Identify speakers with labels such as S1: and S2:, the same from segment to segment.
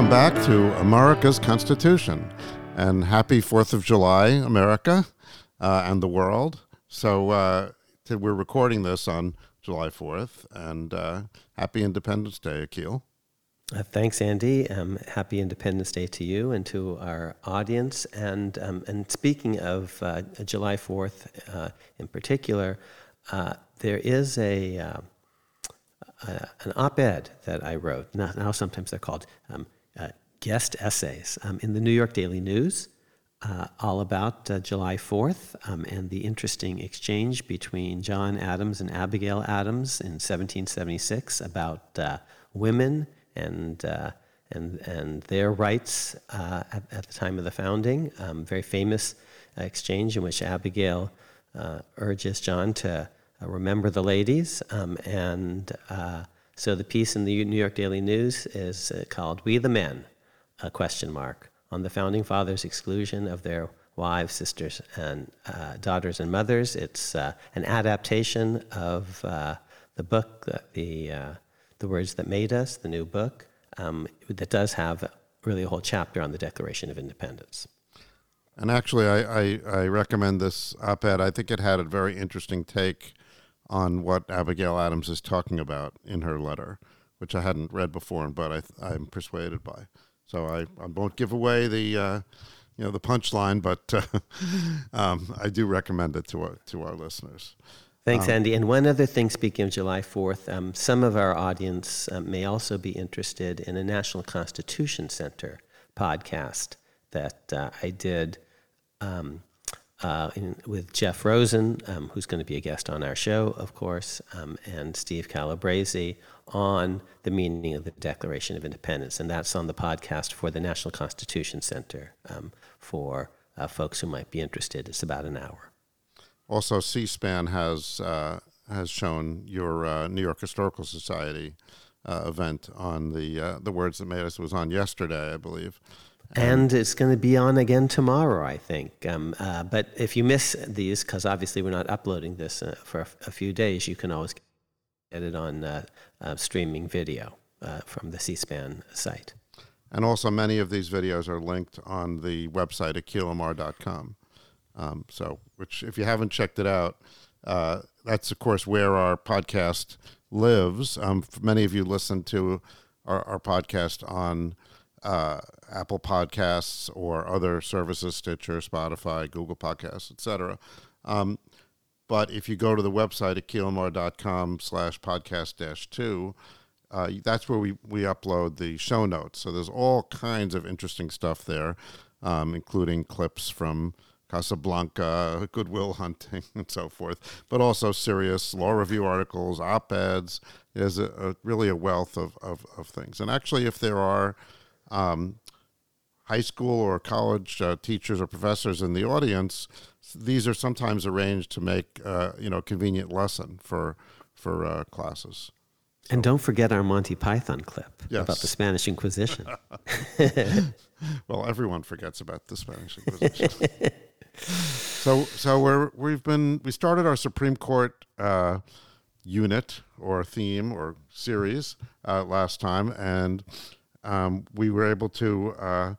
S1: welcome back to America's Constitution. And happy 4th of July, America uh, and the world. So uh, we're recording this on July 4th. And uh, happy Independence Day, Akhil.
S2: Uh, thanks, Andy. Um, happy Independence Day to you and to our audience. And, um, and speaking of uh, July 4th uh, in particular, there is a, uh, an op ed that I wrote. Now, now sometimes they're called um, guest essays um, in the New York Daily News. all about July 4th um, and the interesting exchange between John Adams and Abigail Adams in 1776 about women and uh, and and their rights uh, at, at, the time of the founding. Um, very famous exchange in which Abigail uh, urges John to uh, remember the ladies, um, and uh, so the piece in the New York Daily News is called "We the Men?" A question mark on the founding fathers' exclusion of their wives, sisters, and uh, daughters and mothers. It's uh, an adaptation of uh, the book, the the Words That Made Us, the new book, um, that does have really a whole chapter on the Declaration of Independence.
S1: And actually, I, I, I recommend this op ed. I think it had a very interesting take on what Abigail Adams is talking about in her letter, which I hadn't read before, but I, I'm persuaded by. So I, I won't give away the uh, you know the punchline, but uh, um, I do recommend it to our, to our listeners.
S2: Thanks, um, Andy. And one other thing, speaking of July 4th, um, some of our audience um, may also be interested in a National Constitution Center podcast that uh, I did um, uh, in, with Jeff Rosen, um, who's going to be a guest on our show, of course, um, and Steve Calabresi on the meaning of the Declaration of Independence. And that's on the podcast for the National Constitution Center for uh, folks who might be interested. It's about an hour.
S1: Also, C-SPAN has uh, has shown your uh, New York Historical Society uh, event on the the words that made us was on yesterday, I believe.
S2: And, and it's going to be on again tomorrow, I think. Um, uh, but if you miss these, because obviously we're not uploading this uh, for a, a, few days, you can always get it on streaming video from the C-SPAN site.
S1: And also, many of these videos are linked on the website at akhilamar.com. Um, so, which if you haven't checked it out, uh, that's of course where our podcast lives. Um, many of you listen to our, our podcast on uh, Apple Podcasts or other services, Stitcher, Spotify, Google Podcasts, etc. Um, but if you go to the website at akhilamar.com slash podcast dash two, uh, that's where we, we upload the show notes. So there's all kinds of interesting stuff there, um, including clips from Casablanca, Good Will Hunting, and so forth, but also serious law review articles, op eds. There's a, a, really a wealth of, of, of, things. And actually, if there are um, high school or college uh, teachers or professors in the audience, these are sometimes arranged to make uh, you know a convenient lesson for for uh, classes.
S2: And don't forget our Monty Python clip yes. about the Spanish Inquisition.
S1: well, everyone forgets about the Spanish Inquisition. so so we're we've been we started our Supreme Court uh, unit or theme or series uh, last time, and um, we were able to uh,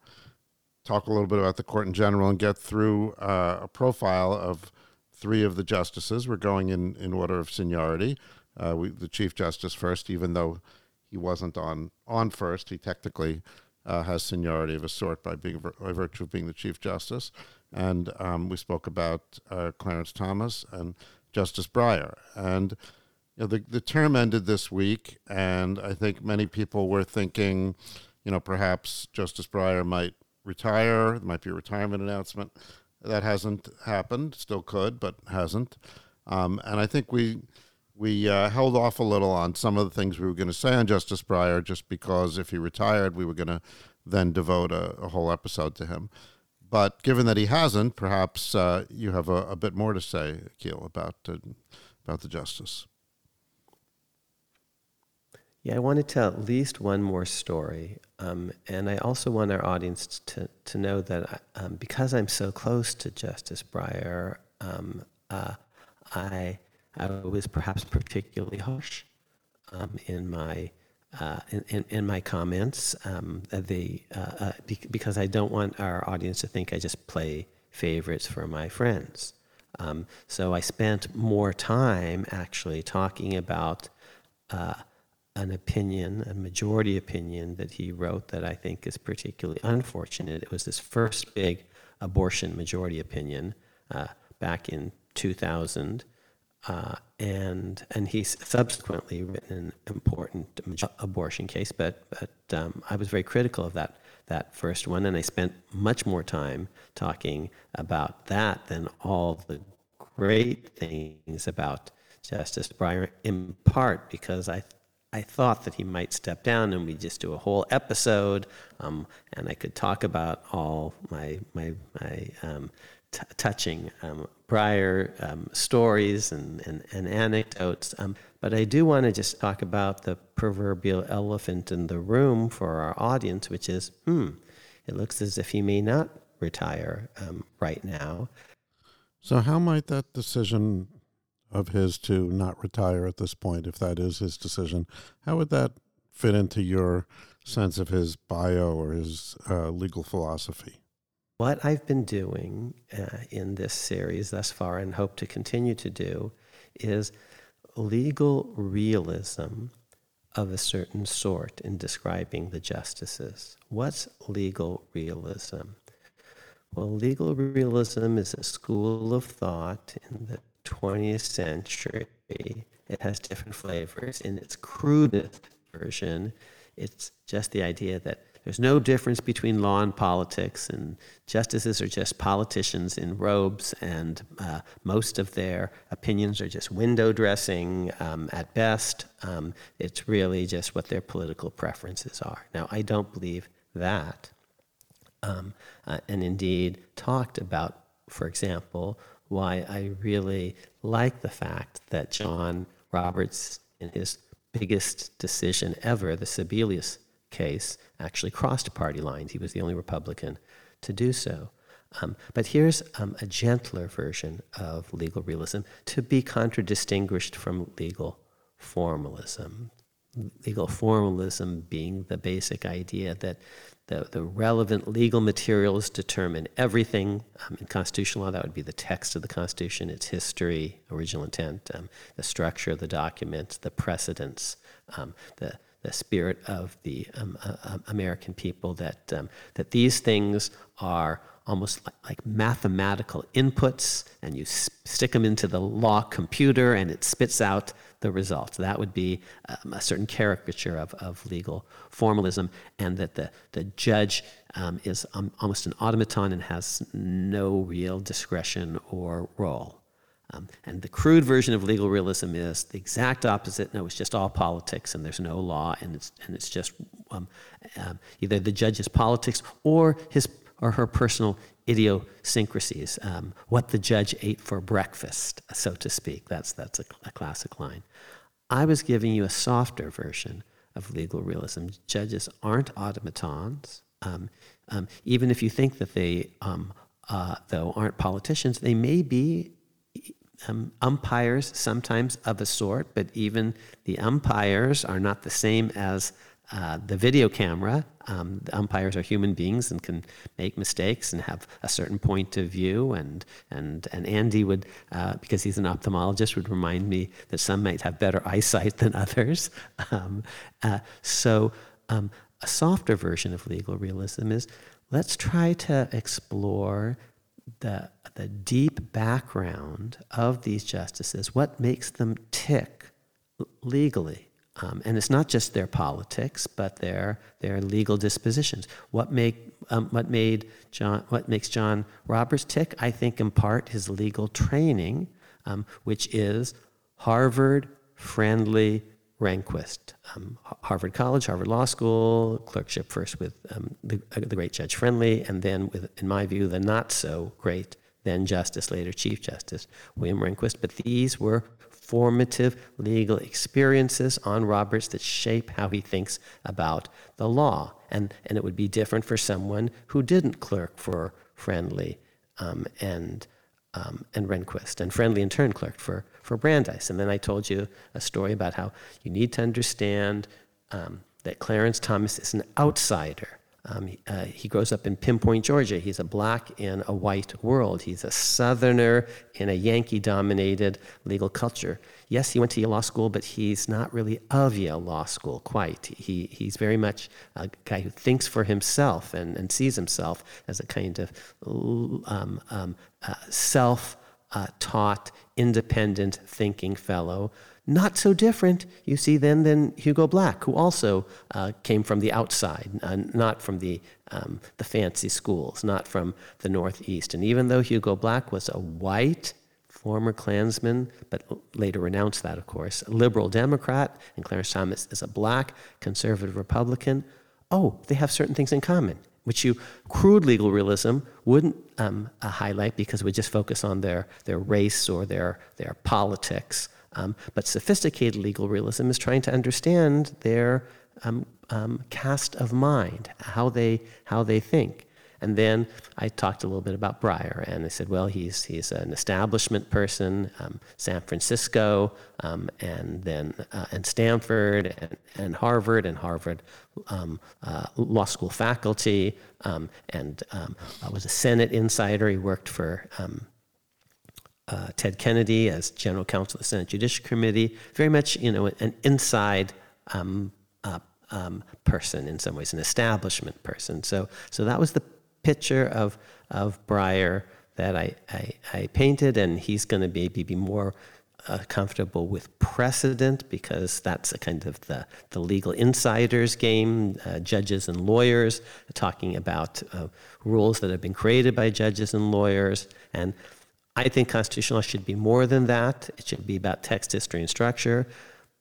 S1: talk a little bit about the court in general and get through uh, a profile of three of the justices. We're going in in order of seniority. Uh, we, the Chief Justice first, even though he wasn't on on first, he technically. Uh, has seniority of a sort by being by virtue of being the Chief Justice and um, we spoke about uh, Clarence Thomas and Justice Breyer. And you know, the the term ended this week, and I think many people were thinking, you know, perhaps Justice Breyer might retire. There might be a retirement announcement. That hasn't happened. Still could, but hasn't. Um, and I think we we uh, held off a little on some of the things we were going to say on Justice Breyer, just because if he retired, we were going to then devote a, a whole episode to him. But given that he hasn't, perhaps uh, you have a, a, bit more to say, Akhil, about uh, about the justice.
S2: Yeah, I want to tell at least one more story, um, and I also want our audience to to know that I, um, because I'm so close to Justice Breyer, um, uh, I I was perhaps particularly harsh um, in my uh, in, in, in, my comments um, the, uh, uh because I don't want our audience to think I just play favorites for my friends. Um, so I spent more time actually talking about uh, an opinion, a majority opinion that he wrote that I think is particularly unfortunate. It was this first big abortion majority opinion uh, back in 2000. Uh, and and he's subsequently written an important abortion case, but but um, I was very critical of that that first one, and I spent much more time talking about that than all the great things about Justice Breyer, in part because I I thought that he might step down and we just do a whole episode, um, and I could talk about all my my my um, t- touching um, Breyer um, stories and, and, and anecdotes. Um, but I do want to just talk about the proverbial elephant in the room for our audience, which is, hmm, it looks as if he may not retire um, right now.
S1: So, how might that decision of his to not retire at this point, if that is his decision, how would that fit into your sense of his bio or his uh, legal philosophy?
S2: What I've been doing uh, in this series thus far and hope to continue to do is legal realism of a certain sort in describing the justices. What's legal realism? Well, legal realism is a school of thought in the 20th century. It has different flavors. In its crudest version, it's just the idea that there's no difference between law and politics, and justices are just politicians in robes, and uh, most of their opinions are just window dressing um, at best. Um, it's really just what their political preferences are. Now, I don't believe that. Um, uh, and indeed, talked about, for example, why I really like the fact that John Roberts, in his biggest decision ever, the Sebelius case actually crossed party lines. He was the only Republican to do so. Um, but here's um, a gentler version of legal realism to be contradistinguished from legal formalism. Legal formalism being the basic idea that the, the relevant legal materials determine everything. Um, in constitutional law, that would be the text of the Constitution, its history, original intent, um, the structure of the document, the precedents, um, the the spirit of the um, uh, uh, American people that, um, that these things are almost like, like mathematical inputs, and you s- stick them into the law computer and it spits out the results. That would be um, a certain caricature of, of legal formalism, and that the, the judge um, is um, almost an automaton and has no real discretion or role. Um, and the crude version of legal realism is the exact opposite. No, it's just all politics, and there's no law, and it's and it's just um, um, either the judge's politics or his or her personal idiosyncrasies. Um, what the judge ate for breakfast, so to speak. That's that's a, a classic line. I was giving you a softer version of legal realism. Judges aren't automatons. Um, um, even if you think that they, uh, though, aren't politicians, they may be um, umpires sometimes of a sort, but even the umpires are not the same as uh, the video camera. Um, the umpires are human beings and can make mistakes and have a certain point of view. And and and Andy would, uh, because he's an ophthalmologist, would remind me that some might have better eyesight than others. Um, uh, so um, a softer version of legal realism is let's try to explore the, the deep background of these justices, what makes them tick legally. Um, and it's not just their politics, but their their legal dispositions. What make um, what made John what makes John Roberts tick? I think in part his legal training, um, which is Harvard Friendly Rehnquist, um, Harvard College, Harvard Law School, clerkship first with um, the, uh, the, great Judge Friendly, and then with, in my view, the not so great then Justice, later Chief Justice William Rehnquist. But these were formative legal experiences on Roberts that shape how he thinks about the law. And, and it would be different for someone who didn't clerk for Friendly um, and um, and Rehnquist, and Friendly in turn clerked for, for Brandeis. And then I told you a story about how you need to understand um, that Clarence Thomas is an outsider. Um, he, uh, he grows up in Pinpoint, Georgia. He's a black in a white world. He's a Southerner in a Yankee dominated legal culture. Yes, he went to Yale Law School, but he's not really of Yale Law School quite. He, he's very much a guy who thinks for himself and, and sees himself as a kind of um, um, uh, self uh, taught, independent thinking fellow not so different, you see, then than Hugo Black, who also uh, came from the outside, uh, not from the, um, the fancy schools, not from the Northeast. And even though Hugo Black was a white former Klansman, but later renounced that, of course, a liberal Democrat, and Clarence Thomas is a black conservative Republican, oh, they have certain things in common, which you, crude legal realism wouldn't um, uh, highlight because we just focus on their, their race or their, their politics. Um, but sophisticated legal realism is trying to understand their um, um, cast of mind, how they, how they think. And then I talked a little bit about Breyer, and I said, well, he's, he's an establishment person, um, San Francisco, um, and then uh, and Stanford, and, and Harvard, and Harvard um, uh, law school faculty, um, and um, was a Senate insider. He worked for um, uh, Ted Kennedy as general counsel of the Senate Judiciary Committee, very much, you know, an inside um, uh, um, person in some ways, an establishment person. So, so that was the picture of, of Breyer that I, I, I painted, and he's going to maybe be more uh, comfortable with precedent because that's a kind of the, the legal insiders game, uh, judges and lawyers talking about uh, rules that have been created by judges and lawyers. And I think constitutional law should be more than that. It should be about text, history, and structure.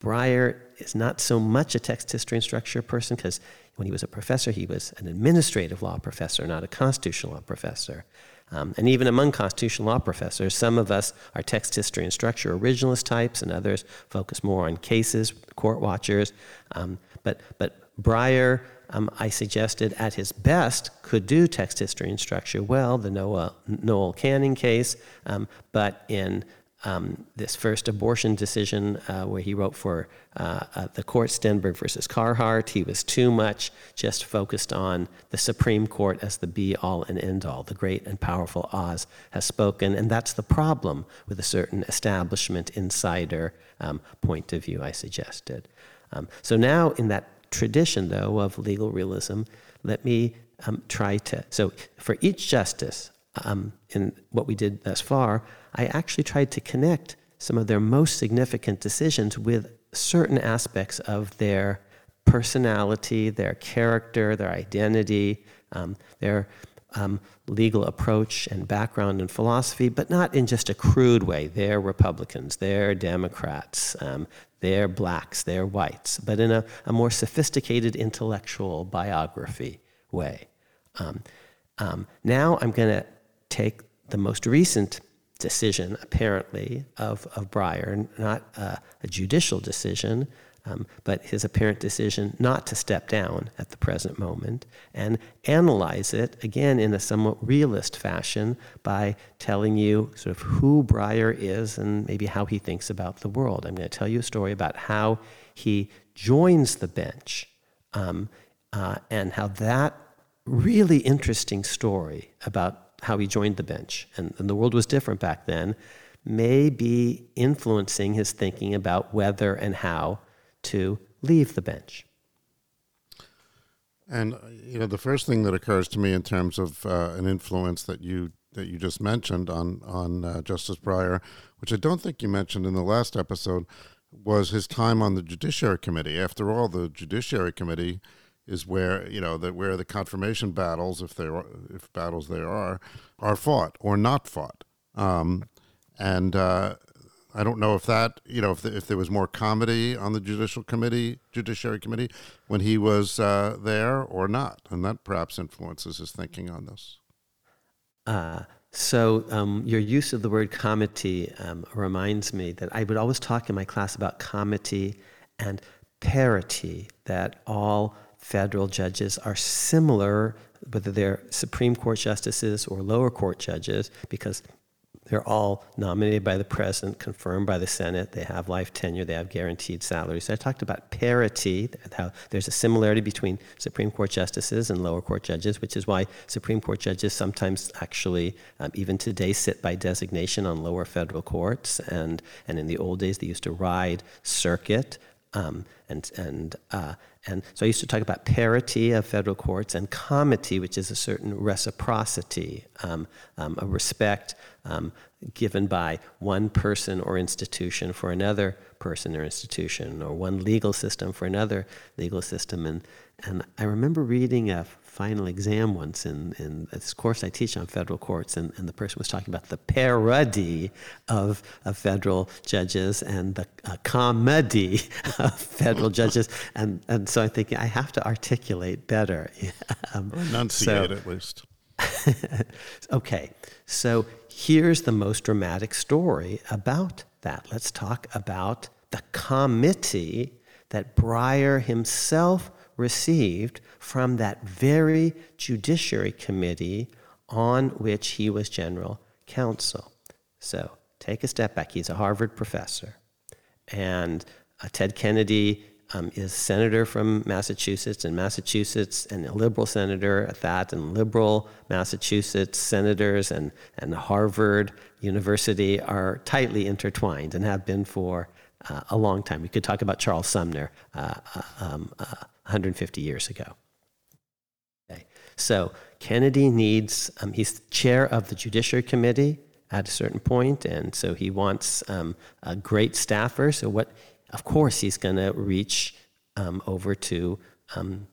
S2: Breyer is not so much a text, history, and structure person because when he was a professor, he was an administrative law professor, not a constitutional law professor. Um, and even among constitutional law professors, some of us are text, history, and structure originalist types, and others focus more on cases, court watchers. Um, but, but Breyer um, I suggested at his best could do text history and structure well, the Noah, Noel Canning case, um, but in um, this first abortion decision uh, where he wrote for uh, uh, the court Stenberg versus Carhart, he was too much just focused on the Supreme Court as the be all and end all. The great and powerful Oz has spoken, and that's the problem with a certain establishment insider um, point of view I suggested. Um, so now, in that tradition, though, of legal realism, let me um, try to. So, for each justice, um, in what we did thus far, I actually tried to connect some of their most significant decisions with certain aspects of their personality, their character, their identity, um, their um, legal approach and background and philosophy, but not in just a crude way. They're Republicans, they're Democrats, um, they're blacks, they're whites, but in a, a more sophisticated intellectual biography way. Um, um, now I'm going to take the most recent decision, apparently, of, of Breyer, not uh, a judicial decision, um, but his apparent decision not to step down at the present moment and analyze it again in a somewhat realist fashion by telling you sort of who Breyer is and maybe how he thinks about the world. I'm going to tell you a story about how he joins the bench um, uh, and how that really interesting story about how he joined the bench and, and the world was different back then may be influencing his thinking about whether and how to leave the bench.
S1: And you know, the first thing that occurs to me in terms of uh, an influence that you that you just mentioned on on uh, Justice Breyer, which I don't think you mentioned in the last episode, was his time on the Judiciary Committee. After all, the Judiciary Committee is where you know that where the confirmation battles, if there are, if battles there are, are fought or not fought. Um, and uh, I don't know if that you know if the, if there was more comity on the judicial committee, judiciary committee, when he was uh, there or not, and that perhaps influences his thinking on this.
S2: Uh, so um, your use of the word comity um, reminds me that I would always talk in my class about comity and parity. That all federal judges are similar, whether they're Supreme Court justices or lower court judges, because they're all nominated by the president, confirmed by the Senate. They have life tenure. They have guaranteed salaries. I talked about parity, how there's a similarity between Supreme Court justices and lower court judges, which is why Supreme Court judges sometimes actually, um, even today, sit by designation on lower federal courts. And, and in the old days, they used to ride circuit. Um, and, and, uh, and so I used to talk about parity of federal courts and comity, which is a certain reciprocity, um, um, a respect um, given by one person or institution for another person or institution, or one legal system for another legal system. And, and I remember reading a final exam once in, in this course I teach on federal courts, and, and the person was talking about the parody of, of federal judges and the uh, comedy of federal judges. And, and so I'm thinking, I have to articulate better.
S1: um, enunciate so, at least.
S2: okay, so here's the most dramatic story about that. Let's talk about the comity that Breyer himself received from that very Judiciary Committee on which he was general counsel. So take a step back. He's a Harvard professor. And uh, Ted Kennedy um, is senator from Massachusetts, and Massachusetts, and a liberal senator at that, and liberal Massachusetts senators and, and Harvard University are tightly intertwined and have been for uh, a long time. We could talk about Charles Sumner uh, uh um, 150 years ago. Okay. So Kennedy needs, um, he's chair of the Judiciary Committee at a certain point, and so he wants um, a great staffer. So what, of course, he's going to reach um, over to um,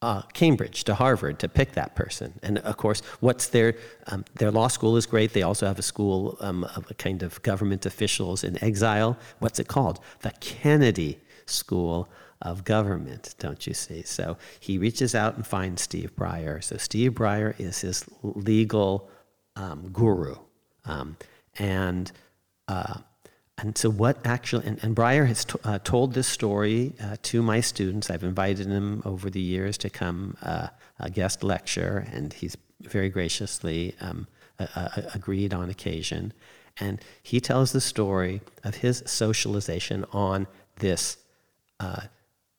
S2: uh, Cambridge, to Harvard, to pick that person. And of course, what's their um, their law school is great. They also have a school um, of a kind of government officials in exile. What's it called? The Kennedy School of government, don't you see? So he reaches out and finds Steve Breyer. So Steve Breyer is his legal um, guru. Um, and uh, and so what actually, and, and Breyer has t- uh, told this story uh, to my students. I've invited him over the years to come uh, a guest lecture, and he's very graciously um, agreed on occasion. And he tells the story of his socialization on this uh,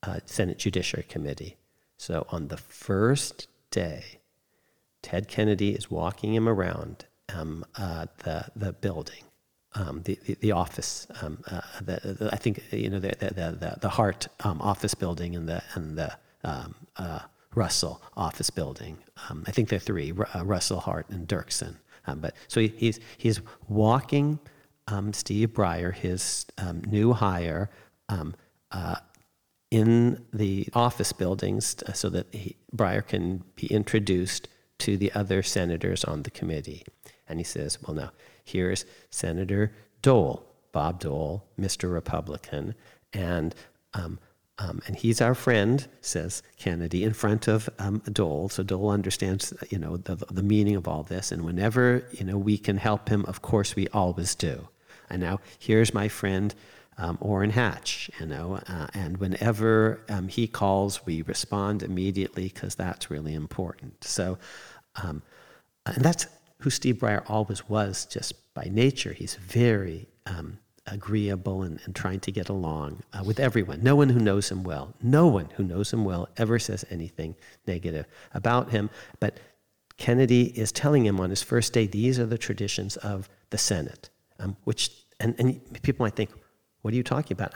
S2: uh, Senate Judiciary Committee. So on the first day, Ted Kennedy is walking him around um, uh, the, the building, um, the, the, the, office. Um, uh, the, the, I think you know the the the, Hart um, office building and the and the um, uh, Russell office building. Um, I think there are three: uh, Russell, Hart, and Dirksen. but so he, he's he's walking Steve Breyer, his new hire. Uh, in the office buildings so that he, Breyer can be introduced to the other senators on the committee. And he says, Well, now, here's Senator Dole, Bob Dole, Mr. Republican, and um, um, and he's our friend, says Kennedy, in front of um, Dole. So Dole understands, you know, the, the meaning of all this. And whenever, you know, we can help him, of course we always do. And now here's my friend um, Orrin Hatch, you know, uh, and whenever um, he calls, we respond immediately because that's really important. So, um, and that's who Steve Breyer always was, just by nature. He's very um, agreeable and, and, trying to get along uh, with everyone. No one who knows him well, no one who knows him well ever says anything negative about him. But Kennedy is telling him on his first day, these are the traditions of the Senate, um, which, and, and people might think, what are you talking about?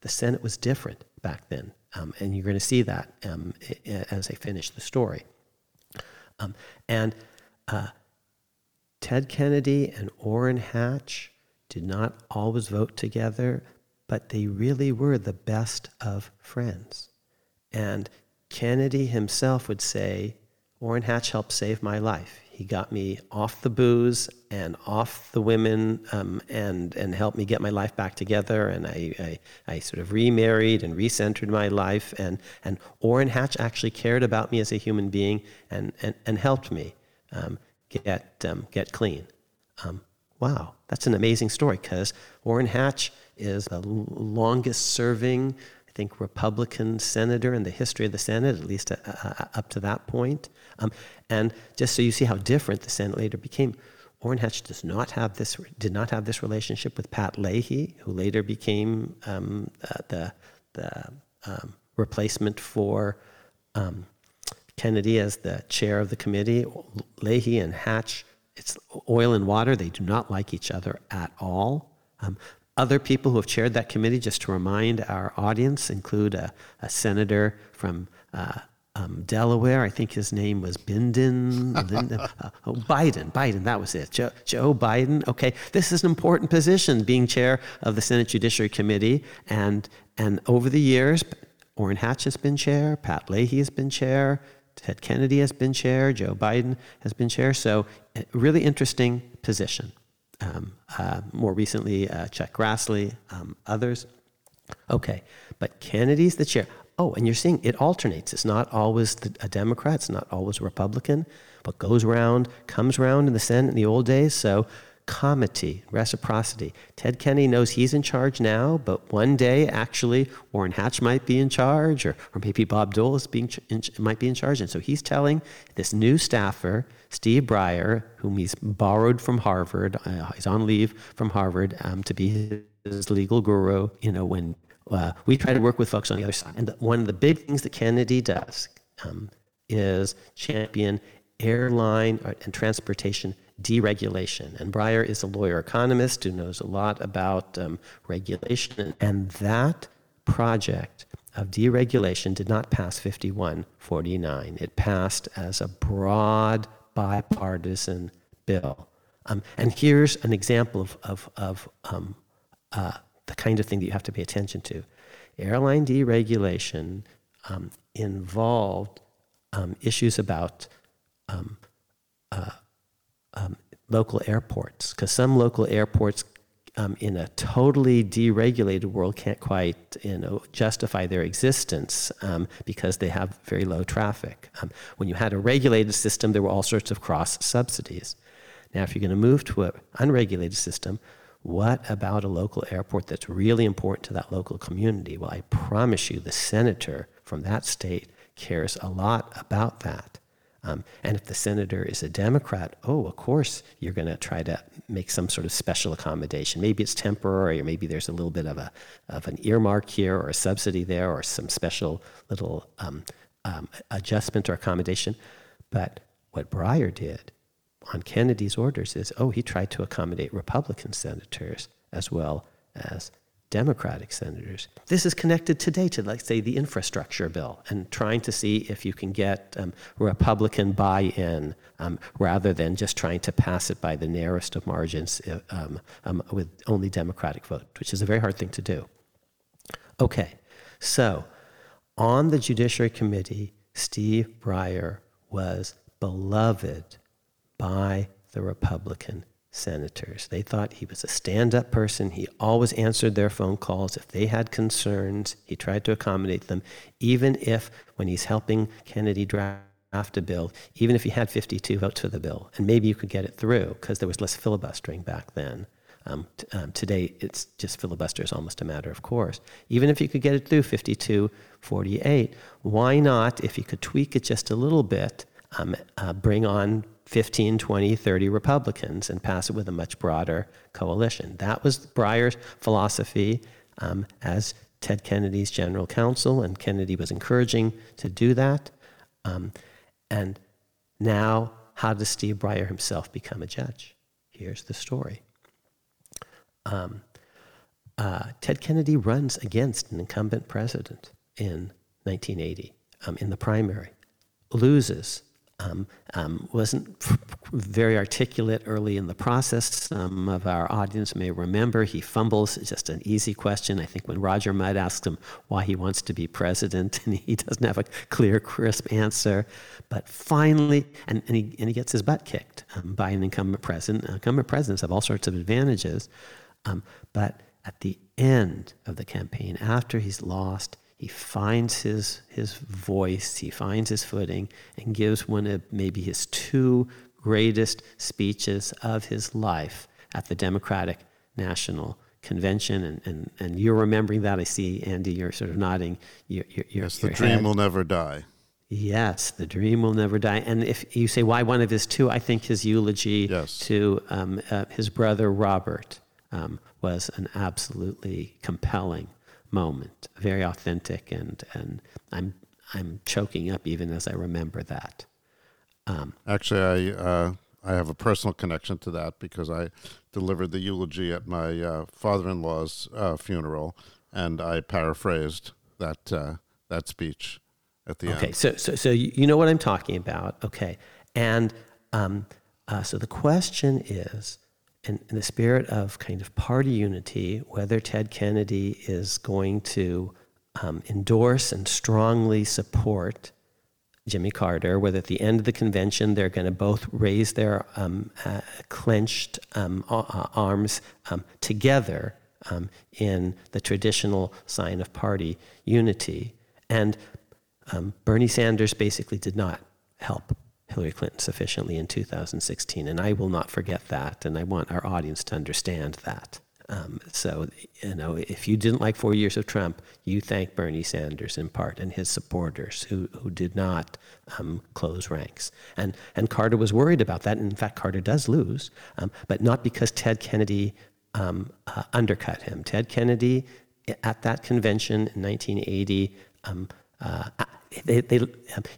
S2: The Senate was different back then. Um, and you're going to see that um, as I finish the story. Um, and uh, Ted Kennedy and Orrin Hatch did not always vote together, but they really were the best of friends. And Kennedy himself would say, Orrin Hatch helped save my life. He got me off the booze and off the women um, and, and helped me get my life back together. And I, I, I, sort of remarried and recentered my life. And, and Orrin Hatch actually cared about me as a human being and, and, and helped me um, get, um, get clean. Um, wow, that's an amazing story because Orrin Hatch is the longest serving I think, Republican senator in the history of the Senate, at least uh, uh, up to that point. Um, and just so you see how different the Senate later became, Orrin Hatch does not have this, did not have this relationship with Pat Leahy, who later became um, uh, the, the um, replacement for um, Kennedy as the chair of the committee. Leahy and Hatch, it's oil and water. They do not like each other at all. Um, other people who have chaired that committee, just to remind our audience, include a, a senator from uh, um, Delaware. I think his name was Bindon. Linda, uh, oh, Biden. Biden, that was it. Joe, Joe, Biden. Okay, this is an important position, being chair of the Senate Judiciary Committee. And, and over the years, Orrin Hatch has been chair, Pat Leahy has been chair, Ted Kennedy has been chair, Joe Biden has been chair. So, really interesting position. Um, uh, more recently, uh, Chuck Grassley, um, others. Okay, but Kennedy's the chair. Oh, and you're seeing it alternates. It's not always the, a Democrat, it's not always a Republican, but goes around, comes around in the Senate in the old days. So comity, reciprocity. Ted Kennedy knows he's in charge now, but one day, actually, Orrin Hatch might be in charge, or, or maybe Bob Dole is being in, might be in charge. And so he's telling this new staffer, Steve Breyer, whom he's borrowed from Harvard, uh, he's on leave from Harvard um, to be his legal guru. You know, when uh, we try to work with folks on the other side. And the, one of the big things that Kennedy does um, is champion airline and transportation deregulation. And Breyer is a lawyer economist who knows a lot about um, regulation. And that project of deregulation did not pass 5149. It passed as a broad bipartisan bill. Um, and here's an example of, of, of um, uh, the kind of thing that you have to pay attention to. Airline deregulation um, involved um, issues about um, uh, um, local airports, because some local airports um, in a totally deregulated world can't quite you know, justify their existence um, because they have very low traffic. Um, when you had a regulated system, there were all sorts of cross subsidies. Now, if you're going to move to an unregulated system, what about a local airport that's really important to that local community? Well, I promise you, the senator from that state cares a lot about that. Um, and if the senator is a Democrat, oh, of course, you're going to try to make some sort of special accommodation. Maybe it's temporary, or maybe there's a little bit of, a, of an earmark here, or a subsidy there, or some special little um, um, adjustment or accommodation. But what Breyer did on Kennedy's orders is oh, he tried to accommodate Republican senators as well as Democratic senators. This is connected today to, like, say, the infrastructure bill and trying to see if you can get um, Republican buy in um, rather than just trying to pass it by the narrowest of margins uh, um, um, with only Democratic vote, which is a very hard thing to do. Okay, so on the Judiciary Committee, Steve Breyer was beloved by the Republican senators. They thought he was a stand up person. He always answered their phone calls. If they had concerns, he tried to accommodate them, even if, when he's helping Kennedy draft a bill, even if he had 52 votes for the bill, and maybe you could get it through because there was less filibustering back then. Um, t- um, today, it's just filibuster is almost a matter of course. Even if you could get it through 52 48, why not, if you could tweak it just a little bit, um, uh, bring on 15, 20, 30 Republicans and pass it with a much broader coalition. That was Breyer's philosophy um, as Ted Kennedy's general counsel, and Kennedy was encouraging to do that. Um, and now, how does Steve Breyer himself become a judge? Here's the story. Um, uh, Ted Kennedy runs against an incumbent president in 1980 um, in the primary, loses um, um, wasn't very articulate early in the process. Some of our audience may remember he fumbles just an easy question. I think when Roger Mudd asked him why he wants to be president, and he doesn't have a clear, crisp answer. But finally, and, and, he, and he gets his butt kicked um, by an incumbent president. Incumbent presidents have all sorts of advantages. Um, but at the end of the campaign, after he's lost, he finds his, his voice, he finds his footing, and gives one of maybe his two greatest speeches of his life at the Democratic National Convention. And, and, and you're remembering that. I see, Andy, you're sort of nodding. Your, your,
S1: yes, the dream head. will never die.
S2: Yes, the dream will never die. And if you say why one of his two, I think his eulogy
S1: Yes.
S2: to um, uh, his brother Robert um, was an absolutely compelling moment, very authentic, and and I'm I'm choking up even as I remember that.
S1: Actually, I uh, I have a personal connection to that because I delivered the eulogy at my uh, father-in-law's uh, funeral, and I paraphrased that uh, that speech at the
S2: Okay,
S1: end.
S2: so, so, so you you know what I'm talking about. Okay. And um, uh, so the question is in, in the spirit of kind of party unity, whether Ted Kennedy is going to um, endorse and strongly support Jimmy Carter, whether at the end of the convention they're going to both raise their um, uh, clenched um, uh, arms um, together um, in the traditional sign of party unity. And um, Bernie Sanders basically did not help Hillary Clinton sufficiently in 2016, and I will not forget that, and I want our audience to understand that. Um, so, you know, if you didn't like four years of Trump, you thank Bernie Sanders in part and his supporters who, who did not um, close ranks. And, and Carter was worried about that. And in fact, Carter does lose, um, but not because Ted Kennedy um, uh, undercut him. Ted Kennedy, at that convention in 1980, um, uh, they, they,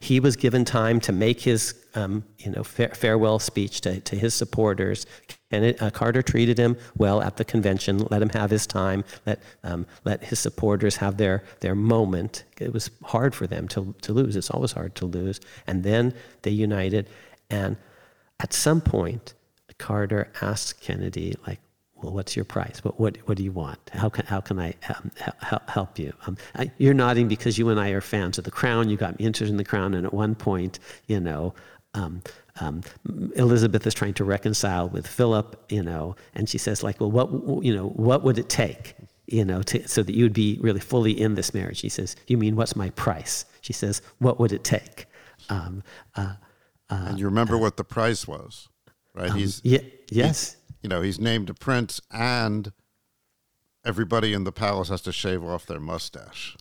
S2: he was given time to make his um, you know, fare, farewell speech to, to his supporters. And it, uh, Carter treated him well at the convention, let him have his time, let, um, let his supporters have their, their moment. It was hard for them to, to lose. It's always hard to lose. And then they united. And at some point, Carter asked Kennedy, like, well, what's your price? What, what, what do you want? How can, how can I um, hel- help you? Um, I, you're nodding because you and I are fans of The Crown. You got me interested in The Crown. And at one point, you know, um, um, Elizabeth is trying to reconcile with Philip, you know, and she says, like, well, what, you know, what would it take, you know, to, so that you would be really fully in this marriage? He says, you mean, what's my price? She says, what would it take? Um, uh,
S1: and you remember what the price was, right? he's
S2: yeah, yes.
S1: You know he's named a prince, and everybody in the palace has to shave off their mustache.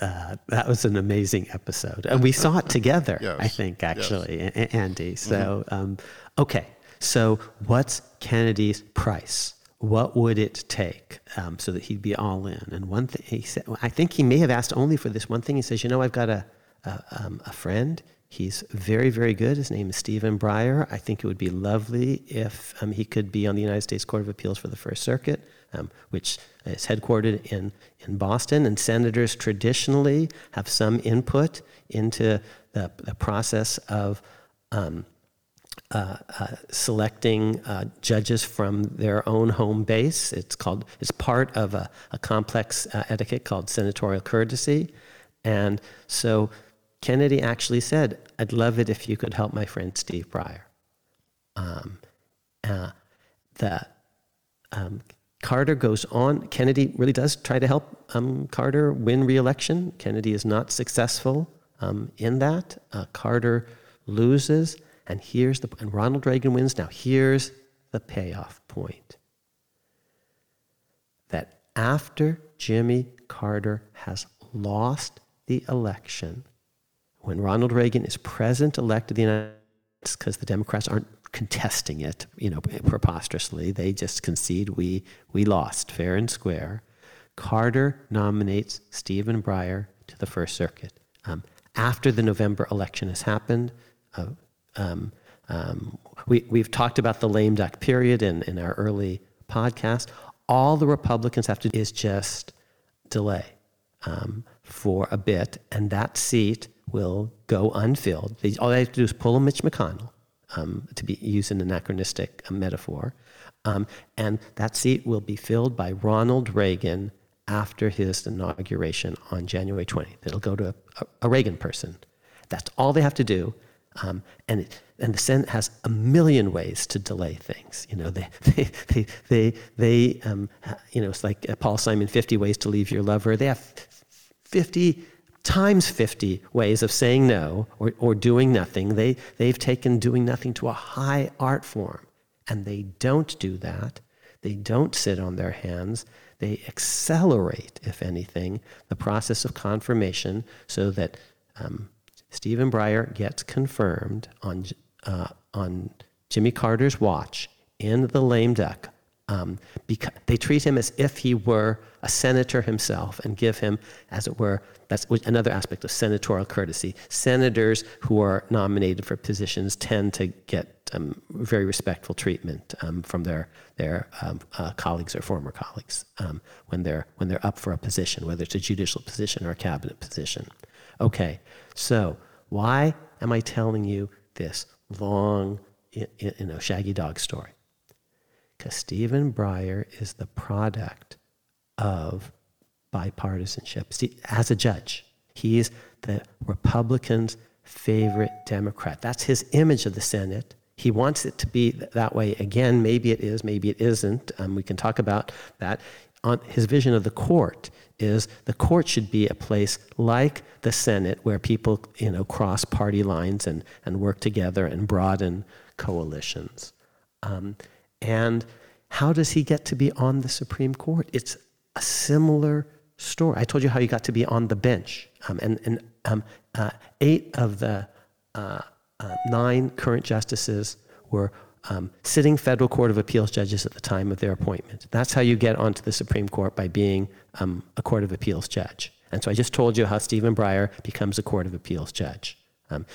S2: uh, that was an amazing episode, and we saw it together.
S1: Yes,
S2: I think actually, A- Andy. So, um, okay. So, what's Kennedy's price? What would it take um, so that he'd be all in? And one thing he said, I think he may have asked only for this one thing. He says, "You know, I've got a a, um, a friend. He's very, very good. His name is Stephen Breyer. I think it would be lovely if um, he could be on the United States Court of Appeals for the First Circuit, um, which is headquartered in, in Boston. And senators traditionally have some input into the, the process of um, uh, uh, selecting uh, judges from their own home base. It's called. It's part of a, a complex uh, etiquette called senatorial courtesy, and so Kennedy actually said, "I'd love it if you could help my friend Steve Breyer." Um, uh, the um, Carter goes on. Kennedy really does try to help um, Carter win re-election. Kennedy is not successful um, in that. Uh, Carter loses, and here's the and Ronald Reagan wins. Now here's the payoff point. That after Jimmy Carter has lost the election, when Ronald Reagan is president elect of the United States, because the Democrats aren't contesting it, you know, preposterously, they just concede we we lost fair and square. Carter nominates Stephen Breyer to the First Circuit. Um, after the November election has happened, uh, um, um, we, we've talked about the lame duck period in, in our early podcast. All the Republicans have to do is just delay um, for a bit, and that seat will go unfilled. They, all they have to do is pull a Mitch McConnell, um, to be used an anachronistic uh, metaphor, um, and that seat will be filled by Ronald Reagan after his inauguration on January 20th. It'll go to a, a Reagan person. That's all they have to do. Um, and, it, and the Senate has a million ways to delay things. You know, they, they, they, they, they um, you know, it's like Paul Simon, 50 ways to leave your lover. They have 50 times 50 ways of saying no or, or doing nothing. They, they've taken doing nothing to a high art form. And they don't do that. They don't sit on their hands. They accelerate, if anything, the process of confirmation so that um, Stephen Breyer gets confirmed on, uh, on Jimmy Carter's watch in the lame duck. Um, because they treat him as if he were a senator himself and give him, as it were, that's another aspect of senatorial courtesy. Senators who are nominated for positions tend to get um, very respectful treatment um, from their their um, uh, colleagues or former colleagues um, when they're when they're up for a position, whether it's a judicial position or a cabinet position. Okay, so why am I telling you this long, you know, shaggy dog story? Because Stephen Breyer is the product of bipartisanship. As a judge, he's the Republicans' favorite Democrat. That's his image of the Senate. He wants it to be that way again. Maybe it is, maybe it isn't. Um, we can talk about that. On his vision of the court is the court should be a place like the Senate where people you know cross party lines and, and work together and broaden coalitions. Um, and how does he get to be on the Supreme Court? It's a similar story. I told you how he got to be on the bench. Um, and and um, uh, eight of the uh, uh, nine current justices were um, sitting federal court of appeals judges at the time of their appointment. That's how you get onto the Supreme Court by being um, a court of appeals judge. And so I just told you how Stephen Breyer becomes a court of appeals judge. Um,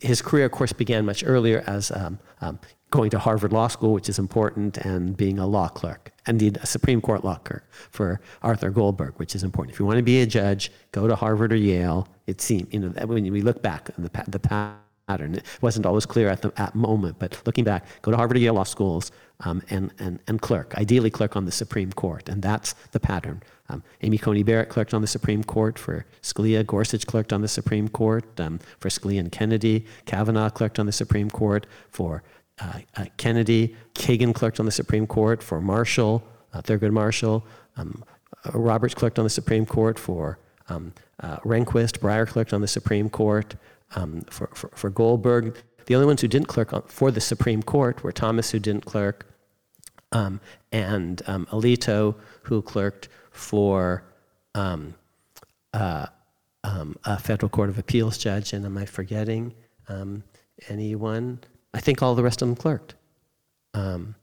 S2: his career, of course, began much earlier as um, um, going to Harvard Law School, which is important, and being a law clerk, indeed a Supreme Court law clerk for Arthur Goldberg, which is important. If you want to be a judge, go to Harvard or Yale. It seemed, you know, when we look back on the, the pattern, it wasn't always clear at the at moment, but looking back, go to Harvard or Yale law schools um, and, and, and clerk, ideally clerk on the Supreme Court, and that's the pattern. Um, Amy Coney Barrett clerked on the Supreme Court for Scalia. Gorsuch clerked on the Supreme Court um, for Scalia and Kennedy. Kavanaugh clerked on the Supreme Court for uh, uh, Kennedy, Kagan clerked on the Supreme Court for Marshall, uh, Thurgood Marshall. Um, uh, Roberts clerked on the Supreme Court for um, uh, Rehnquist. Breyer clerked on the Supreme Court um, for, for, for, Goldberg. The only ones who didn't clerk on, for the Supreme Court were Thomas, who didn't clerk, um, and um, Alito, who clerked for um, uh, a federal court of appeals judge. And am I forgetting anyone? I think all the rest of them clerked. Um,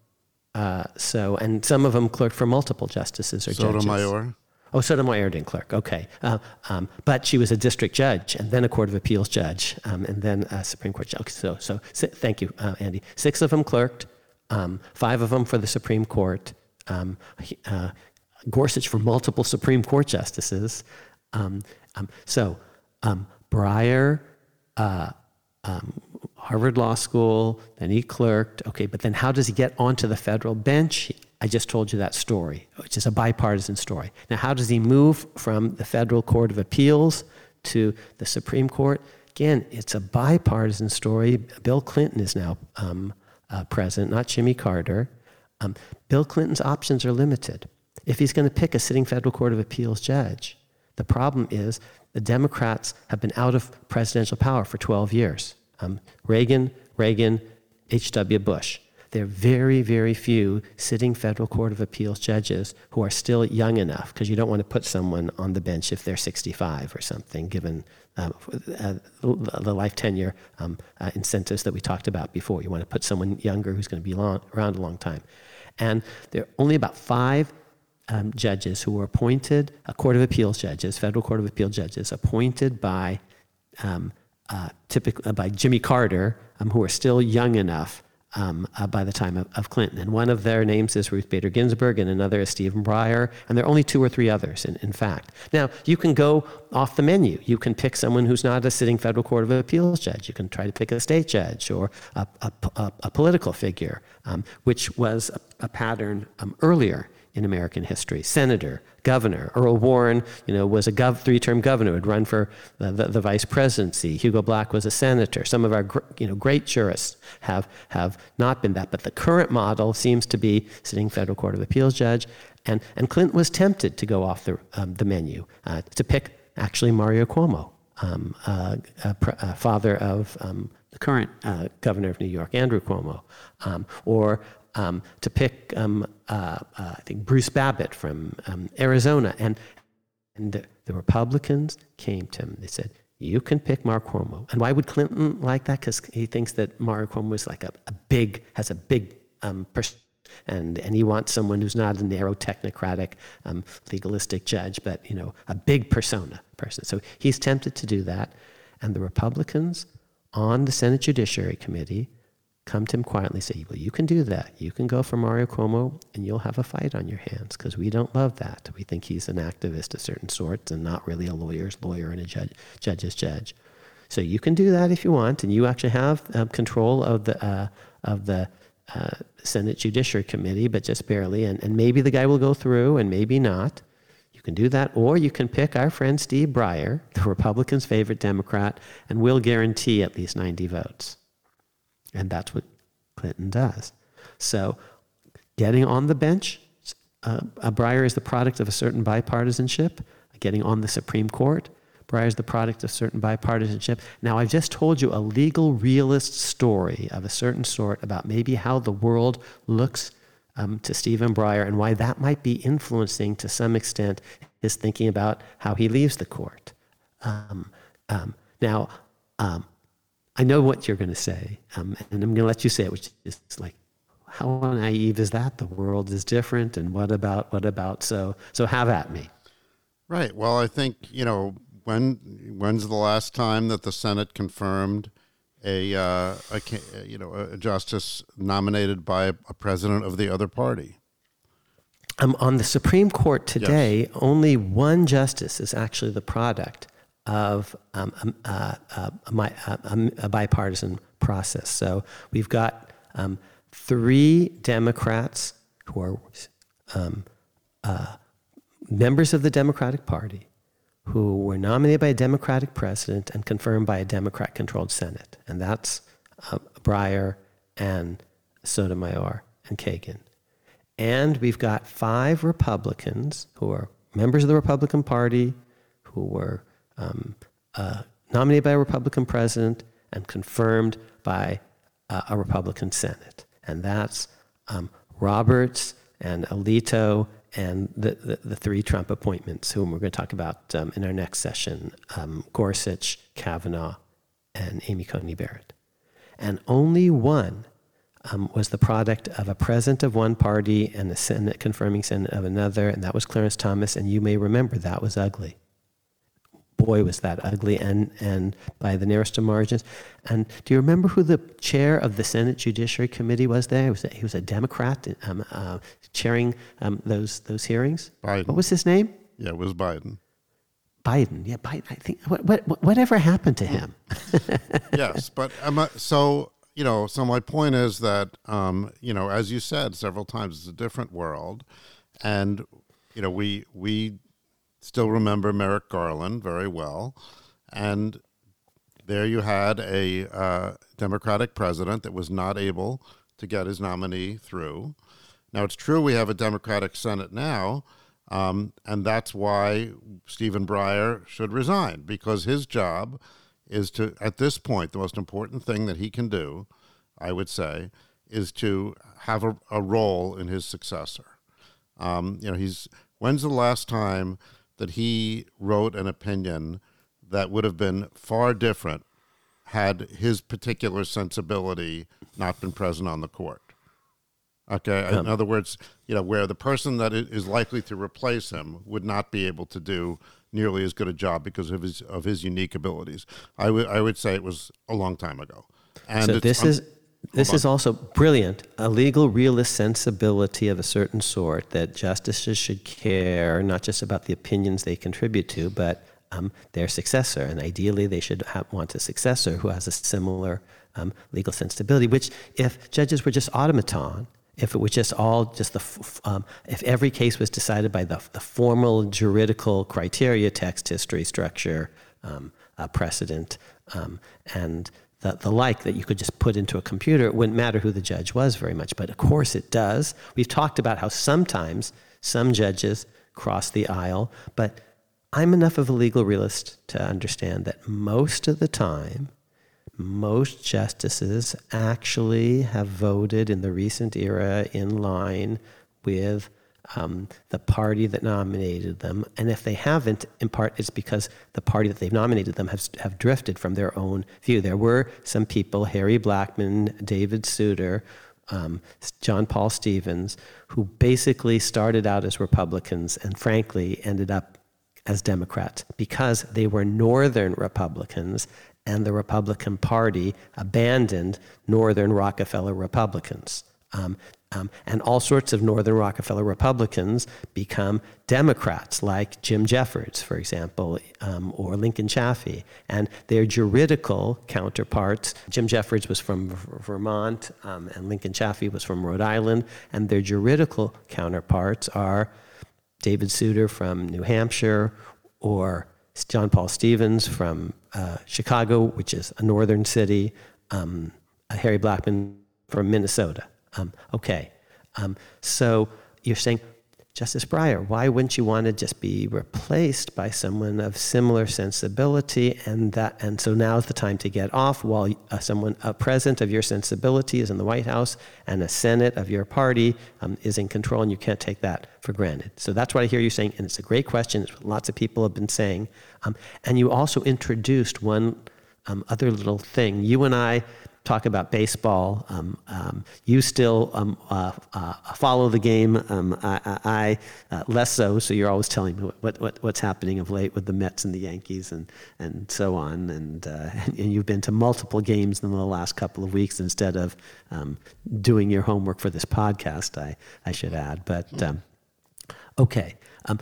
S2: uh, so, and some of them clerked for multiple justices or judges.
S1: Sotomayor?
S2: judges. Oh, Sotomayor didn't clerk. Okay, uh, um, but she was a district judge, and then a court of appeals judge, um, and then a Supreme Court judge. Okay, so, so thank you, uh, Andy. Six of them clerked, um, five of them for the Supreme Court. Um, uh, Gorsuch for multiple Supreme Court justices. Um, so, Breyer. Harvard Law School, then he clerked. Okay, but then how does he get onto the federal bench? I just told you that story, which is a bipartisan story. Now, how does he move from the federal court of appeals to the Supreme Court? Again, it's a bipartisan story. Bill Clinton is now um, uh, president, not Jimmy Carter. Um, Bill Clinton's options are limited. If he's going to pick a sitting federal court of appeals judge, the problem is the Democrats have been out of presidential power for 12 years um, Reagan, Reagan, H.W. Bush. There are very, very few sitting federal court of appeals judges who are still young enough, because you don't want to put someone on the bench if they're 65 or something, given uh, uh, the life tenure um, uh, incentives that we talked about before. You want to put someone younger who's going to be long, around a long time. And there are only about five um, judges who were appointed, a court of appeals judges, federal court of appeal judges, appointed by um, uh, typically uh, by Jimmy Carter, um, who are still young enough um, uh, by the time of, of, Clinton. And one of their names is Ruth Bader Ginsburg, and another is Stephen Breyer, and there are only two or three others, in, in fact. Now, you can go off the menu. You can pick someone who's not a sitting federal court of appeals judge. You can try to pick a state judge or a, a, a, a political figure, um, which was a, pattern um, earlier in American history. Senator, governor. Earl Warren, you know, was a gov- three-term governor, would run for the, the, the, vice presidency. Hugo Black was a senator. Some of our, gr- you know, great jurists have, have not been that. But the current model seems to be sitting federal court of appeals judge. And, and Clinton was tempted to go off the, um, the menu, uh, to pick actually Mario Cuomo, um, uh, uh, father of um, the current uh, governor of New York, Andrew Cuomo, um, or um, to pick, um, uh, uh, I think, Bruce Babbitt from um, Arizona. And, and the, Republicans came to him. They said, you can pick Mark Cuomo. And why would Clinton like that? Because he thinks that Mark Cuomo is like a, a big, has a big um, person. And, and he wants someone who's not a narrow technocratic um, legalistic judge, but you know a big persona person. So he's tempted to do that, and the Republicans on the Senate Judiciary Committee come to him quietly say, Well, you can do that. You can go for Mario Cuomo and you'll have a fight on your hands because we don't love that. We think he's an activist of certain sorts and not really a lawyer's lawyer and a judge, judge's judge. So you can do that if you want, and you actually have uh, control of the, uh, of the uh, Senate Judiciary Committee, but just barely. And, and maybe the guy will go through and maybe not. You can do that, or you can pick our friend Steve Breyer, the Republicans' favorite Democrat, and we'll guarantee at least 90 votes. And that's what Clinton does. So, getting on the bench, uh, Breyer is the product of a certain bipartisanship. Getting on the Supreme Court, Breyer is the product of certain bipartisanship. Now, I've just told you a legal realist story of a certain sort about maybe how the world looks um, to Stephen Breyer and why that might be influencing to some extent his thinking about how he leaves the court. Um, um, now, um, I know what you're going to say, um, and I'm going to let you say it, which is like, how naive is that? The world is different, and what about what about? So, so have at me.
S1: Right. Well, I think you know when when's the last time that the Senate confirmed a, uh, a you know a justice nominated by a president of the other party?
S2: Um, on the Supreme Court today, yes. only one justice is actually the product of um, um uh, uh, a, a, a, bipartisan process. So we've got um, three Democrats who are um, uh, members of the Democratic Party who were nominated by a Democratic president and confirmed by a Democrat controlled Senate. And that's uh, Breyer and Sotomayor and Kagan. And we've got five Republicans who are members of the Republican Party who were um, uh, nominated by a Republican president and confirmed by uh, a Republican Senate. And that's um, Roberts and Alito and the, the, the, three Trump appointments, whom we're going to talk about um, in our next session um, Gorsuch, Kavanaugh, and Amy Coney Barrett. And only one um, was the product of a president of one party and a Senate confirming Senate of another, and that was Clarence Thomas. And you may remember that was ugly boy, was that ugly, and, and by the nearest of margins. And do you remember who the chair of the Senate Judiciary Committee was there? He was a, he was a Democrat um, uh, chairing um, those, those hearings.
S1: Biden.
S2: What was his name?
S1: Yeah, it was Biden.
S2: Biden, yeah, Biden. I think what what whatever happened to him?
S1: yes, but um, so you know, so my point is that um, you know, as you said several times, it's a different world, and you know, we we still remember Merrick Garland very well. And there you had a uh, Democratic president that was not able to get his nominee through. Now, it's true we have a Democratic Senate now, um, and that's why Stephen Breyer should resign, because his job is to, at this point, the most important thing that he can do, I would say, is to have a, a role in his successor. Um, you know, he's, when's the last time that he wrote an opinion that would have been far different had his particular sensibility not been present on the court. Okay, in other words, you know, where the person that is likely to replace him would not be able to do nearly as good a job because of his of his unique abilities. I would I would say it was a long time ago.
S2: And so this is this is also brilliant. A legal realist sensibility of a certain sort that justices should care not just about the opinions they contribute to, but um, their successor. And ideally, they should have, want a successor who has a similar um, legal sensibility. Which, if judges were just automaton, if it was just all just the, um, if every case was decided by the, the formal juridical criteria, text, history, structure, um, uh, precedent, um, and the, the like that you could just put into a computer, it wouldn't matter who the judge was very much. But of course it does. We've talked about how sometimes some judges cross the aisle, but I'm enough of a legal realist to understand that most of the time, most justices actually have voted in the recent era in line with um, the party that nominated them. And if they haven't, in part, it's because the party that they've nominated them have, have drifted from their own view. There were some people, Harry Blackmun, David Souter, um, John Paul Stevens, who basically started out as Republicans and frankly ended up as Democrats because they were Northern Republicans and the Republican Party abandoned Northern Rockefeller Republicans. Um, um, and all sorts of Northern Rockefeller Republicans become Democrats, like Jim Jeffords, for example, um, or Lincoln Chafee. And their juridical counterparts, Jim Jeffords was from Vermont, um, and Lincoln Chafee was from Rhode Island, and their juridical counterparts are David Souter from New Hampshire, or John Paul Stevens from uh, Chicago, which is a northern city, um, Harry Blackmun from Minnesota. Um, okay. Um, so you're saying, Justice Breyer, why wouldn't you want to just be replaced by someone of similar sensibility? And that, and so now's the time to get off while uh, someone, a president of your sensibility is in the White House and a Senate of your party um, is in control, and you can't take that for granted. So that's what I hear you saying, and it's a great question. It's lots of people have been saying. Um, and you also introduced one um, other little thing. You and I talk about baseball. Um, um, you still um, uh, uh, follow the game. Um, I, I uh, less so. So you're always telling me what, what, what's happening of late with the Mets and the Yankees and and so on. And uh, and you've been to multiple games in the last couple of weeks instead of um, doing your homework for this podcast. I I should add, but. Um, okay,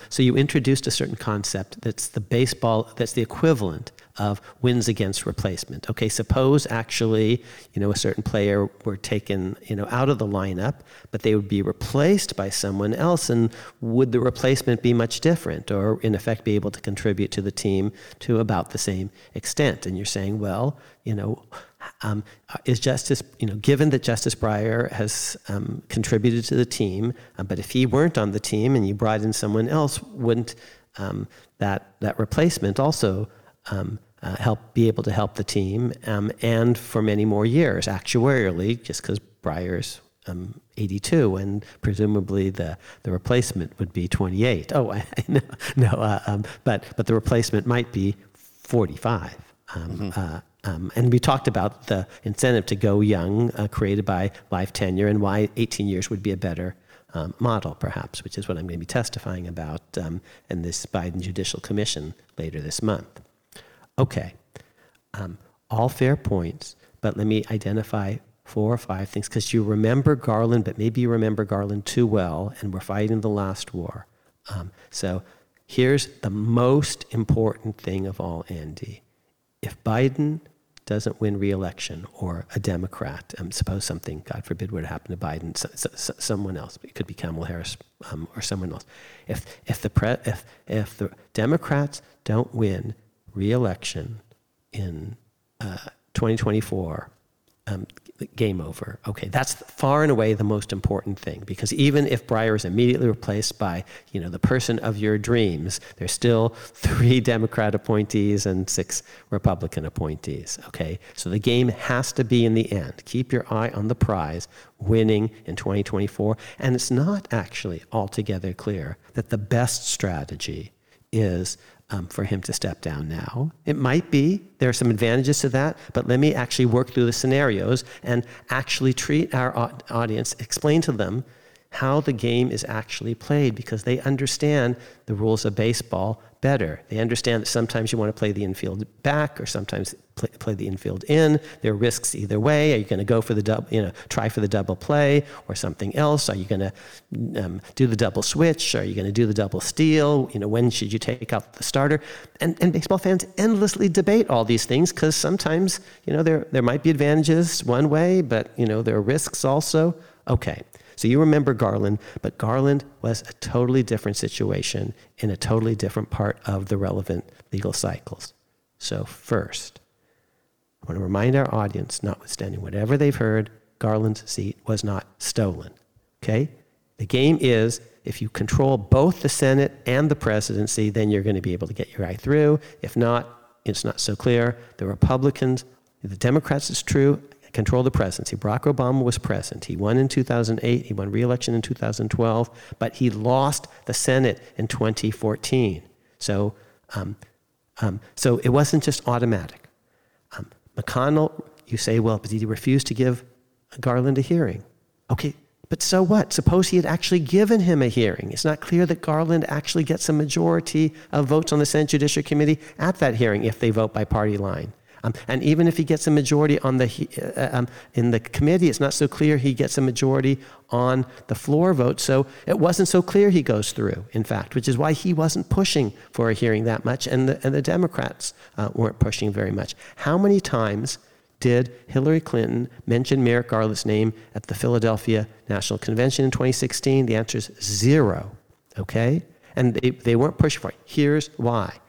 S2: so you introduced a certain concept that's the baseball, that's the equivalent of wins against replacement. Okay, suppose actually, you know, a certain player were taken, you know, out of the lineup, but they would be replaced by someone else, and would the replacement be much different, or in effect be able to contribute to the team to about the same extent? And you're saying, well, you know, um, is Justice, you know, given that Justice Breyer has um, contributed to the team, uh, but if he weren't on the team and you brought in someone else, wouldn't um, that that replacement also um, uh, help be able to help the team um, and for many more years actuarially just because Breyer's um, 82 and presumably the, the replacement would be 28 oh I, no no uh, um, but but the replacement might be 45 um, mm-hmm. uh, um, and we talked about the incentive to go young uh, created by life tenure and why 18 years would be a better um, model, perhaps, which is what I'm going to be testifying about um, in this Biden Judicial Commission later this month. Okay, um, all fair points, but let me identify four or five things because you remember Garland, but maybe you remember Garland too well, and we're fighting the last war. Um, so here's the most important thing of all, Andy. If Biden doesn't win re-election or a Democrat, um, suppose something, God forbid, were to happen to Biden, so, so, someone else, it could be Kamala Harris um, or someone else. If, if, the pre- if, if the Democrats don't win reelection in uh, 2024, um, game over. Okay, that's far and away the most important thing because even if Breyer is immediately replaced by, you know, the person of your dreams, there's still three Democrat appointees and six Republican appointees. Okay, so the game has to be in the end. Keep your eye on the prize, winning in 2024, and it's not actually altogether clear that the best strategy is um, for him to step down now. It might be, there are some advantages to that, but let me actually work through the scenarios and actually treat our audience, explain to them how the game is actually played because they understand the rules of baseball better. They understand that sometimes you want to play the infield back or sometimes play, play the infield in. There are risks either way. Are you going to go for the double, you know, try for the double play or something else? Are you going to um, do the double switch? Are you going to do the double steal? You know, when should you take out the starter? And, and baseball fans endlessly debate all these things because sometimes, you know, there, there might be advantages one way, but, you know, there are risks also. Okay. So you remember Garland, but Garland was a totally different situation in a totally different part of the relevant legal cycles. So, first, I want to remind our audience, notwithstanding whatever they've heard, Garland's seat was not stolen. Okay? The game is if you control both the Senate and the presidency, then you're going to be able to get your eye through. If not, it's not so clear. The Republicans, the Democrats, it's true, control the presidency. Barack Obama was present. He won in 2008. He won re-election in 2012, but he lost the Senate in 2014. So, um, um, so it wasn't just automatic. Um, McConnell, you say, well, but he refused to give Garland a hearing. Okay, but so what? Suppose he had actually given him a hearing. It's not clear that Garland actually gets a majority of votes on the Senate Judiciary Committee at that hearing if they vote by party line. Um, and even if he gets a majority on the, uh, um, in the committee, it's not so clear he gets a majority on the floor vote. So it wasn't so clear he goes through, in fact, which is why he wasn't pushing for a hearing that much, and the, and the Democrats uh, weren't pushing very much. How many times did Hillary Clinton mention Merrick Garland's name at the Philadelphia National Convention in 2016? The answer is zero. Okay? And they, they weren't pushing for it. Here's why.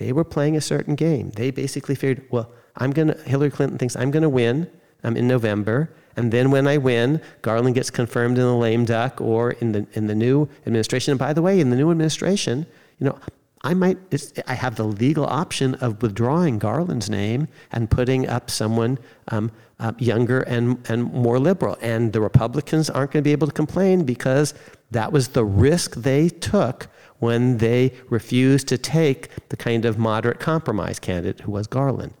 S2: They were playing a certain game. They basically figured, well, I'm gonna Hillary Clinton thinks I'm gonna win um, in November, and then when I win, Garland gets confirmed in the lame duck or in the in the new administration. And by the way, in the new administration, you know, I might, I have the legal option of withdrawing Garland's name and putting up someone um, uh, younger and, and more liberal. And the Republicans aren't going to be able to complain because that was the risk they took when they refused to take the kind of moderate compromise candidate who was Garland.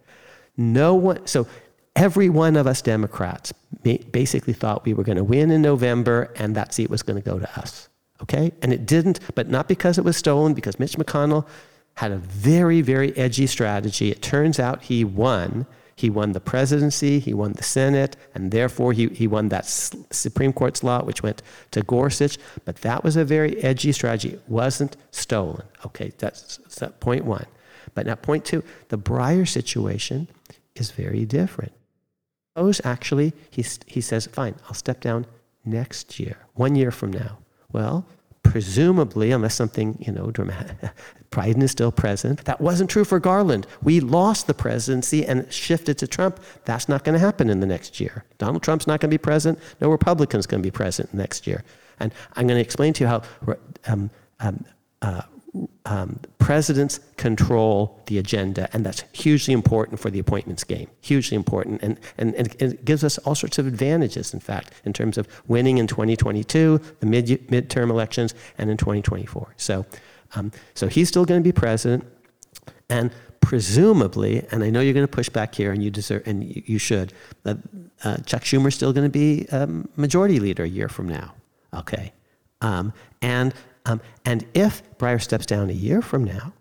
S2: No one, so every one of us Democrats basically thought we were going to win in November and that seat was going to go to us. Okay? And it didn't, but not because it was stolen, because Mitch McConnell had a very, very edgy strategy. It turns out he won. He won the presidency, he won the Senate, and therefore he, he won that Supreme Court slot, which went to Gorsuch. But that was a very edgy strategy. It wasn't stolen. Okay, that's, that's point one. But now, point two the Breyer situation is very different. Suppose actually he, he says, fine, I'll step down next year, one year from now. Well, presumably, unless something, you know, dramatic, Biden is still president. That wasn't true for Garland. We lost the presidency and shifted to Trump. That's not going to happen in the next year. Donald Trump's not going to be president. No Republican's going to be president next year. And I'm going to explain to you how um, um, uh, um, presidents control the agenda, and that's hugely important for the appointments game. Hugely important, and, and, and it gives us all sorts of advantages, in fact, in terms of winning in 2022, the mid midterm elections, and in 2024. So, um, so he's still going to be president, and presumably, and I know you're going to push back here, and you deserve, and you, you should. Uh, uh, Chuck Schumer's still going to be um, majority leader a year from now. Okay, um, and um, and if Breyer steps down a year from now,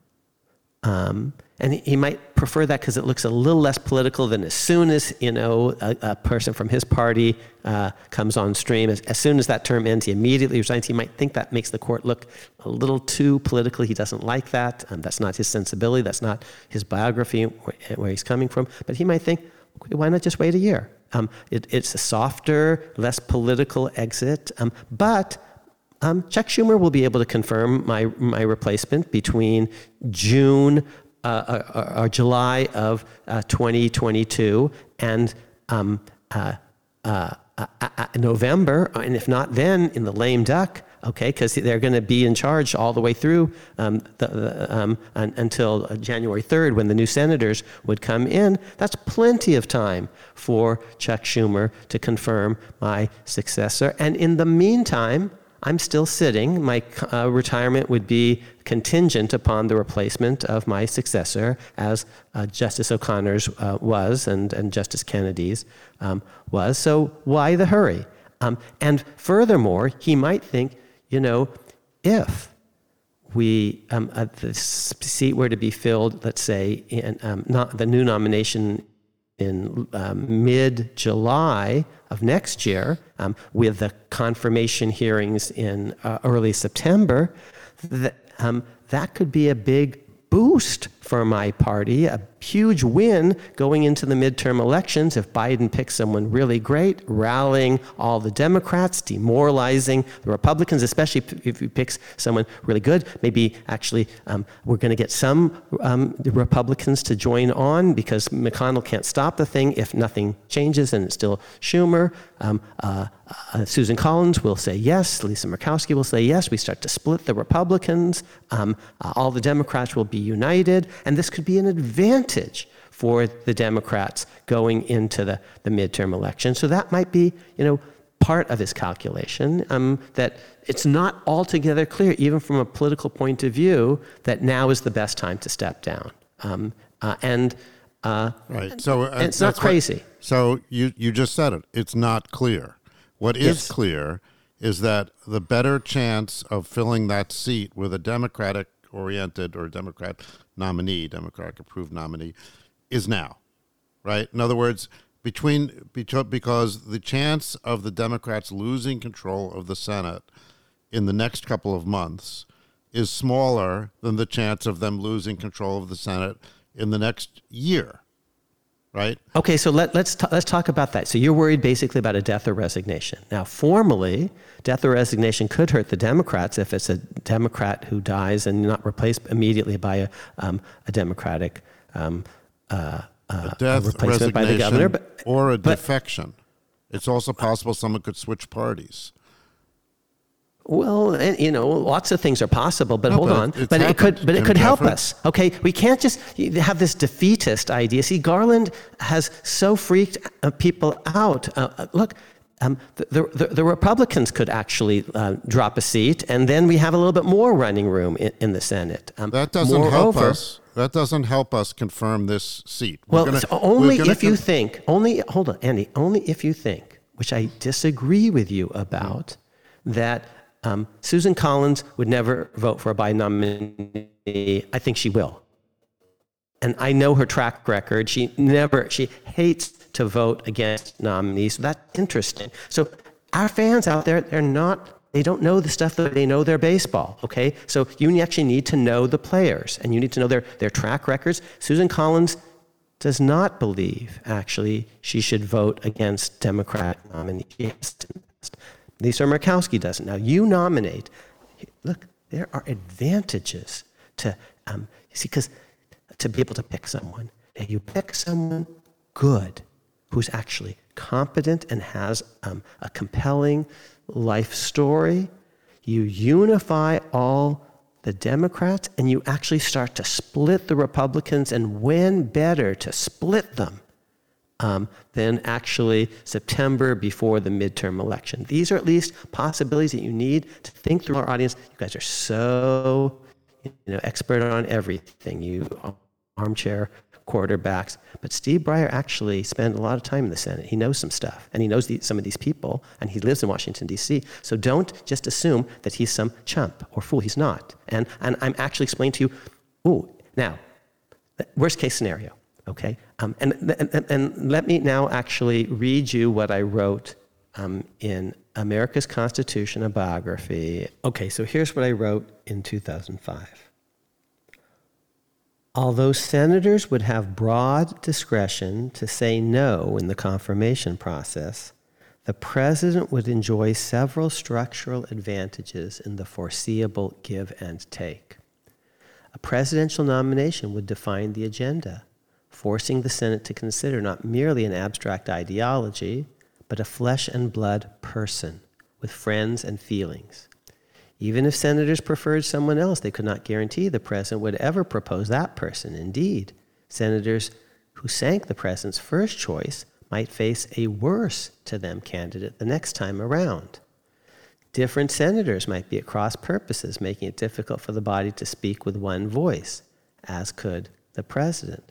S2: um, and he might prefer that because it looks a little less political than as soon as you know a, a person from his party uh, comes on stream. As, as, soon as that term ends, he immediately resigns. He might think that makes the court look a little too political. He doesn't like that. Um, that's not his sensibility. That's not his biography where, where he's coming from. But he might think, why not just wait a year? Um, it, it's a softer, less political exit. Um, but um, Chuck Schumer will be able to confirm my, my replacement between June uh, uh, uh or, July of uh, 2022 and um, uh, uh, November, and if not then, in the lame duck, okay, because they're going to be in charge all the way through um, the, the, um, un, until January 3rd when the new senators would come in. That's plenty of time for Chuck Schumer to confirm my successor. And in the meantime, I'm still sitting. My uh, retirement would be contingent upon the replacement of my successor, as uh, Justice O'Connor's uh, was and, and Justice Kennedy's um, was. So why the hurry? Um, and furthermore, he might think, you know, if we um, uh, the seat were to be filled, let's say, in um, not the new nomination in um, mid July of next year, um, with the confirmation hearings in uh, early September, that, um, that could be a big boost for my party, a huge win going into the midterm elections if Biden picks someone really great, rallying all the Democrats, demoralizing the Republicans, especially if he picks someone really good. Maybe actually um, we're going to get some um, Republicans to join on because McConnell can't stop the thing if nothing changes and it's still Schumer. Um, uh, uh, Susan Collins will say yes. Lisa Murkowski will say yes. We start to split the Republicans. Um, uh, all the Democrats will be united. And this could be an advantage for the Democrats going into the, the midterm election. So that might be, you know, part of his calculation um, that it's not altogether clear, even from a political point of view, that now is the best time to step down. Um, uh, and uh,
S1: right, so uh,
S2: it's not crazy. What,
S1: so you you just said it. It's not clear. What is yes. clear is that the better chance of filling that seat with a Democratic oriented or Democrat nominee, Democratic approved nominee, is now, right? In other words, between because the chance of the Democrats losing control of the Senate in the next couple of months is smaller than the chance of them losing control of the Senate in the next year right?
S2: Okay, so let, let's, t- let's talk about that. So you're worried basically about a death or resignation. Now, formally, death or resignation could hurt the Democrats if it's a Democrat who dies and not replaced immediately by a, um, a Democratic um, uh,
S1: uh, a death, replacement by the governor. But, or a defection. It's also possible someone could switch parties.
S2: Well, you know, lots of things are possible, but no, hold but on. But happened. it could, but it could help us. Okay, we can't just have this defeatist idea. See, Garland has so freaked uh, people out. Uh, uh, look, um, the, the, the, Republicans could actually uh, drop a seat, and then we have a little bit more running room in, in the Senate.
S1: Um, that doesn't Moreover, help us. That doesn't help us confirm this seat.
S2: We're well, gonna, only if you think. Only hold on, Andy. Only if you think, which I disagree with you about, that um, Susan Collins would never vote for a Biden nominee. I think she will. And I know her track record. She never, she hates to vote against nominees. So that's interesting. So our fans out there, they're not, they don't know the stuff that they know their baseball, okay? So you actually need to know the players and you need to know their, their track records. Susan Collins does not believe, actually, she should vote against Democrat nominees. Lisa Murkowski doesn't. Now you nominate. Look, there are advantages to um, see because to be able to pick someone. And you pick someone good who's actually competent and has um, a compelling life story. You unify all the Democrats and you actually start to split the Republicans, and when better to split them um, than actually September before the midterm election. These are at least possibilities that you need to think through our audience. You guys are so you know, expert on everything. You armchair quarterbacks. But Steve Breyer actually spent a lot of time in the Senate. He knows some stuff, and he knows the, some of these people, and he lives in Washington, D.C. So don't just assume that he's some chump or fool. He's not. And, and I'm actually explaining to you, ooh, now, worst case scenario. Okay? Um, and, and, and, let me now actually read you what I wrote um, in America's Constitution, a biography. Okay, so here's what I wrote in 2005. Although senators would have broad discretion to say no in the confirmation process, the president would enjoy several structural advantages in the foreseeable give and take. A presidential nomination would define the agenda forcing the Senate to consider not merely an abstract ideology, but a flesh and blood person with friends and feelings. Even if senators preferred someone else, they could not guarantee the president would ever propose that person. Indeed, senators who sank the president's first choice might face a worse to them candidate the next time around. Different senators might be at cross purposes, making it difficult for the body to speak with one voice, as could the president.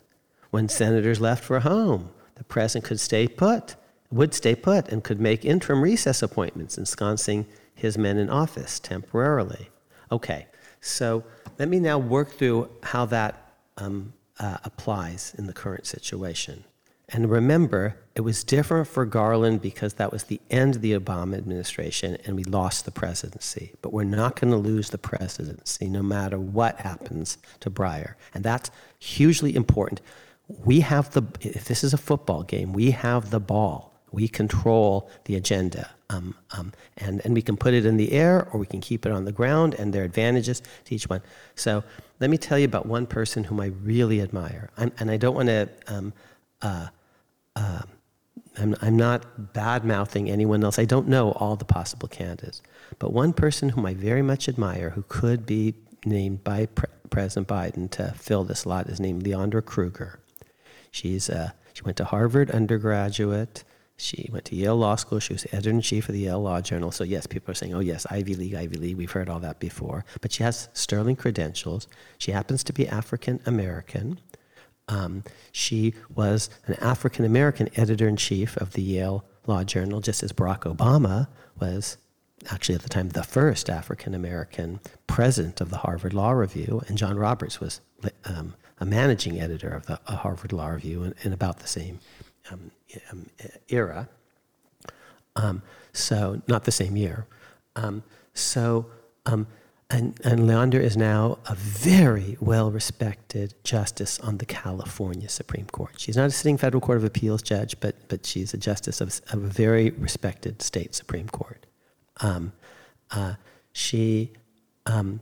S2: When senators left for home, the president could stay put, would stay put, and could make interim recess appointments, ensconcing his men in office temporarily. Okay, so let me now work through how that um, uh, applies in the current situation. And remember, it was different for Garland because that was the end of the Obama administration and we lost the presidency. But we're not going to lose the presidency no matter what happens to Breyer. And that's hugely important we have the, if this is a football game, we have the ball. We control the agenda. Um, um, and, and we can put it in the air or we can keep it on the ground, and there are advantages to each one. So let me tell you about one person whom I really admire. I'm, and I don't want to, um, uh, uh, I'm, I'm not bad mouthing anyone else. I don't know all the possible candidates. But one person whom I very much admire who could be named by Pre- President Biden to fill this lot is named Leondra Kruger. She's uh, she went to Harvard undergraduate. She went to Yale Law School. She was editor in chief of the Yale Law Journal. So, yes, people are saying, oh, yes, Ivy League, Ivy League. We've heard all that before. But she has sterling credentials. She happens to be African American. Um, she was an African American editor in chief of the Yale Law Journal, just as Barack Obama was actually at the time the first African American president of the Harvard Law Review, and John Roberts was um, a managing editor of the Harvard Law Review in, in about the same um, um, era. Um, so, not the same year. Um, so, um, and, and Leondra is now a very well respected justice on the California Supreme Court. She's not a sitting federal court of appeals judge, but, but she's a justice of, of a very respected state Supreme Court. Um, uh, she, um,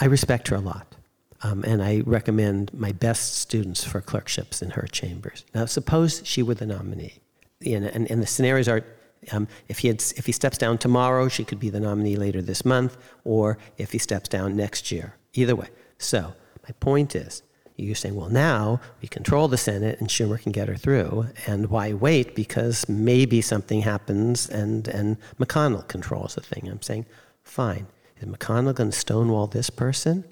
S2: I respect her a lot. Um, and I recommend my best students for clerkships in her chambers. Now, suppose she were the nominee, and, and, and the scenarios are um, if, he had, if he steps down tomorrow, she could be the nominee later this month, or if he steps down next year. Either way. So, my point is, you're saying, well, now we control the Senate and Schumer can get her through. And why wait? Because maybe something happens and, and McConnell controls the thing. I'm saying, fine. Is McConnell going to stonewall this person?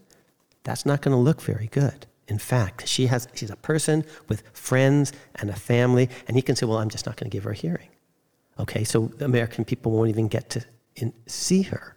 S2: That's not going to look very good. In fact, she has, she's a person with friends and a family, and he can say, Well, I'm just not going to give her a hearing. Okay, so American people won't even get to in, see her.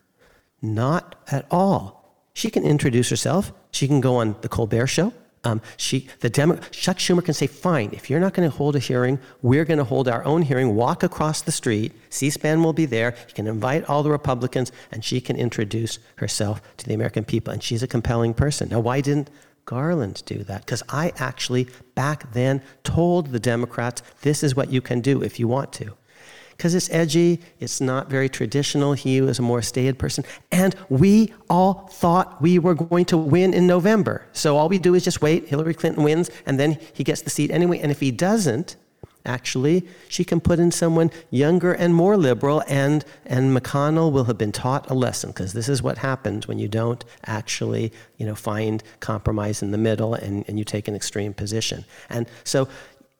S2: Not at all. She can introduce herself, she can go on The Colbert Show, um, she, the Demo, Chuck Schumer can say, fine, if you're not going to hold a hearing, we're going to hold our own hearing, walk across the street, C-SPAN will be there, he can invite all the Republicans, and she can introduce herself to the American people, and she's a compelling person. Now, why didn't Garland do that? Because I actually, back then, told the Democrats, this is what you can do if you want to because it's edgy, it's not very traditional. He was a more staid person. And we all thought we were going to win in November. So all we do is just wait. Hillary Clinton wins, and then he gets the seat anyway. And if he doesn't, actually, she can put in someone younger and more liberal, and, and McConnell will have been taught a lesson, because this is what happens when you don't actually you know, find compromise in the middle and, and you take an extreme position. And so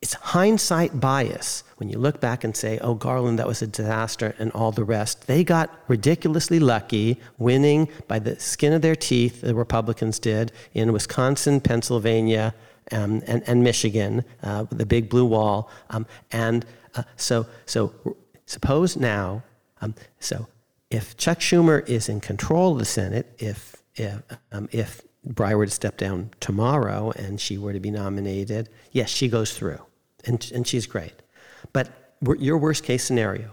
S2: it's hindsight bias when you look back and say, oh, Garland, that was a disaster, and all the rest. They got ridiculously lucky winning by the skin of their teeth, the Republicans did, in Wisconsin, Pennsylvania, um, and, and, Michigan, uh, the big blue wall. Um, and uh, so, so suppose now, um, so if Chuck Schumer is in control of the Senate, if, if, um, if Breyer were to step down tomorrow and she were to be nominated, yes, she goes through and, and she's great. But your worst case scenario,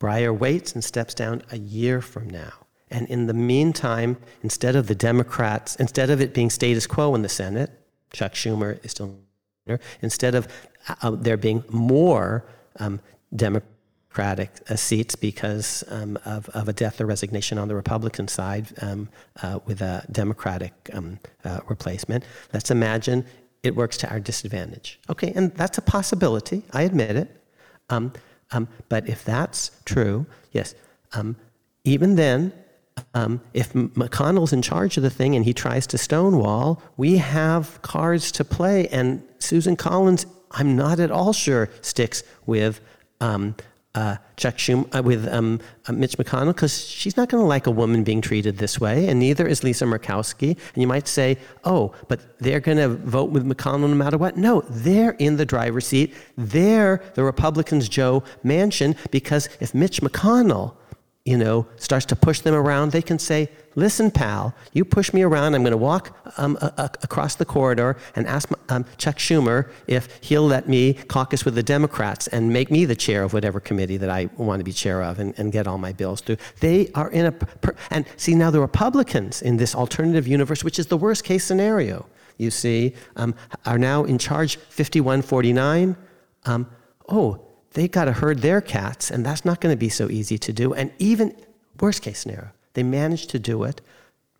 S2: Breyer waits and steps down a year from now. And in the meantime, instead of the Democrats, instead of it being status quo in the Senate, Chuck Schumer is still there, instead of uh, there being more um, Democratic uh, seats because um, of, of, a death or resignation on the Republican side um, uh, with a Democratic um, uh, replacement, let's imagine it works to our disadvantage. Okay, and that's a possibility. I admit it. Um, um, but if that's true, yes, um, even then, um, if McConnell's in charge of the thing and he tries to stonewall, we have cards to play. And Susan Collins, I'm not at all sure, sticks with um, uh, Chuck Schumer, uh, with um, uh, Mitch McConnell because she's not going to like a woman being treated this way, and neither is Lisa Murkowski. And you might say, oh, but they're going to vote with McConnell no matter what. No, they're in the driver's seat. They're the Republicans' Joe Manchin because if Mitch McConnell you know, starts to push them around, they can say, Listen, pal, you push me around. I'm going to walk um, a- a- across the corridor and ask um, Chuck Schumer if he'll let me caucus with the Democrats and make me the chair of whatever committee that I want to be chair of and, and get all my bills through. They are in a. Per- and see, now the Republicans in this alternative universe, which is the worst case scenario, you see, um, are now in charge 51 49. Um, oh, they got to herd their cats, and that's not going to be so easy to do. And even worst case scenario, they managed to do it.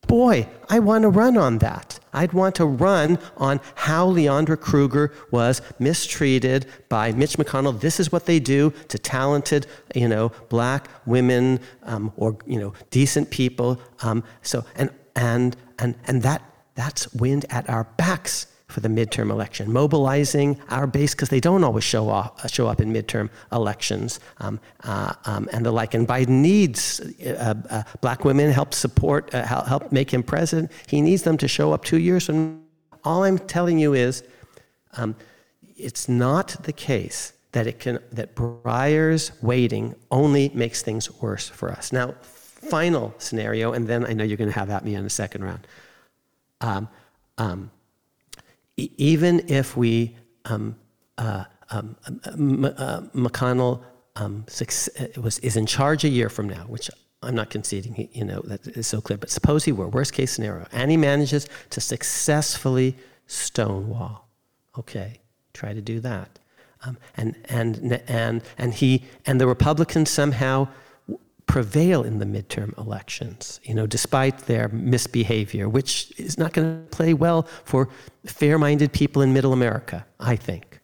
S2: Boy, I want to run on that. I'd want to run on how Leondra Kruger was mistreated by Mitch McConnell. This is what they do to talented, you know, black women um, or you know, decent people. Um, so and and and and that that's wind at our backs for the midterm election, mobilizing our base because they don't always show up, show up in midterm elections um, uh, um, and the like. And Biden needs uh, uh black women help support, uh, help make him president. He needs them to show up two years from. All I'm telling you is, um, it's not the case that it can that Breyer's waiting only makes things worse for us. Now, final scenario, and then I know you're going to have at me in the second round. Um, um, even if we um, uh, um, uh, McConnell um, was is in charge a year from now, which I'm not conceding, you know, that is so clear. But suppose he were, worst case scenario, and he manages to successfully stonewall. Okay, try to do that. Um, and, and, and, and, he, and the Republicans somehow prevail in the midterm elections, you know, despite their misbehavior, which is not going to play well for fair-minded people in middle America, I think.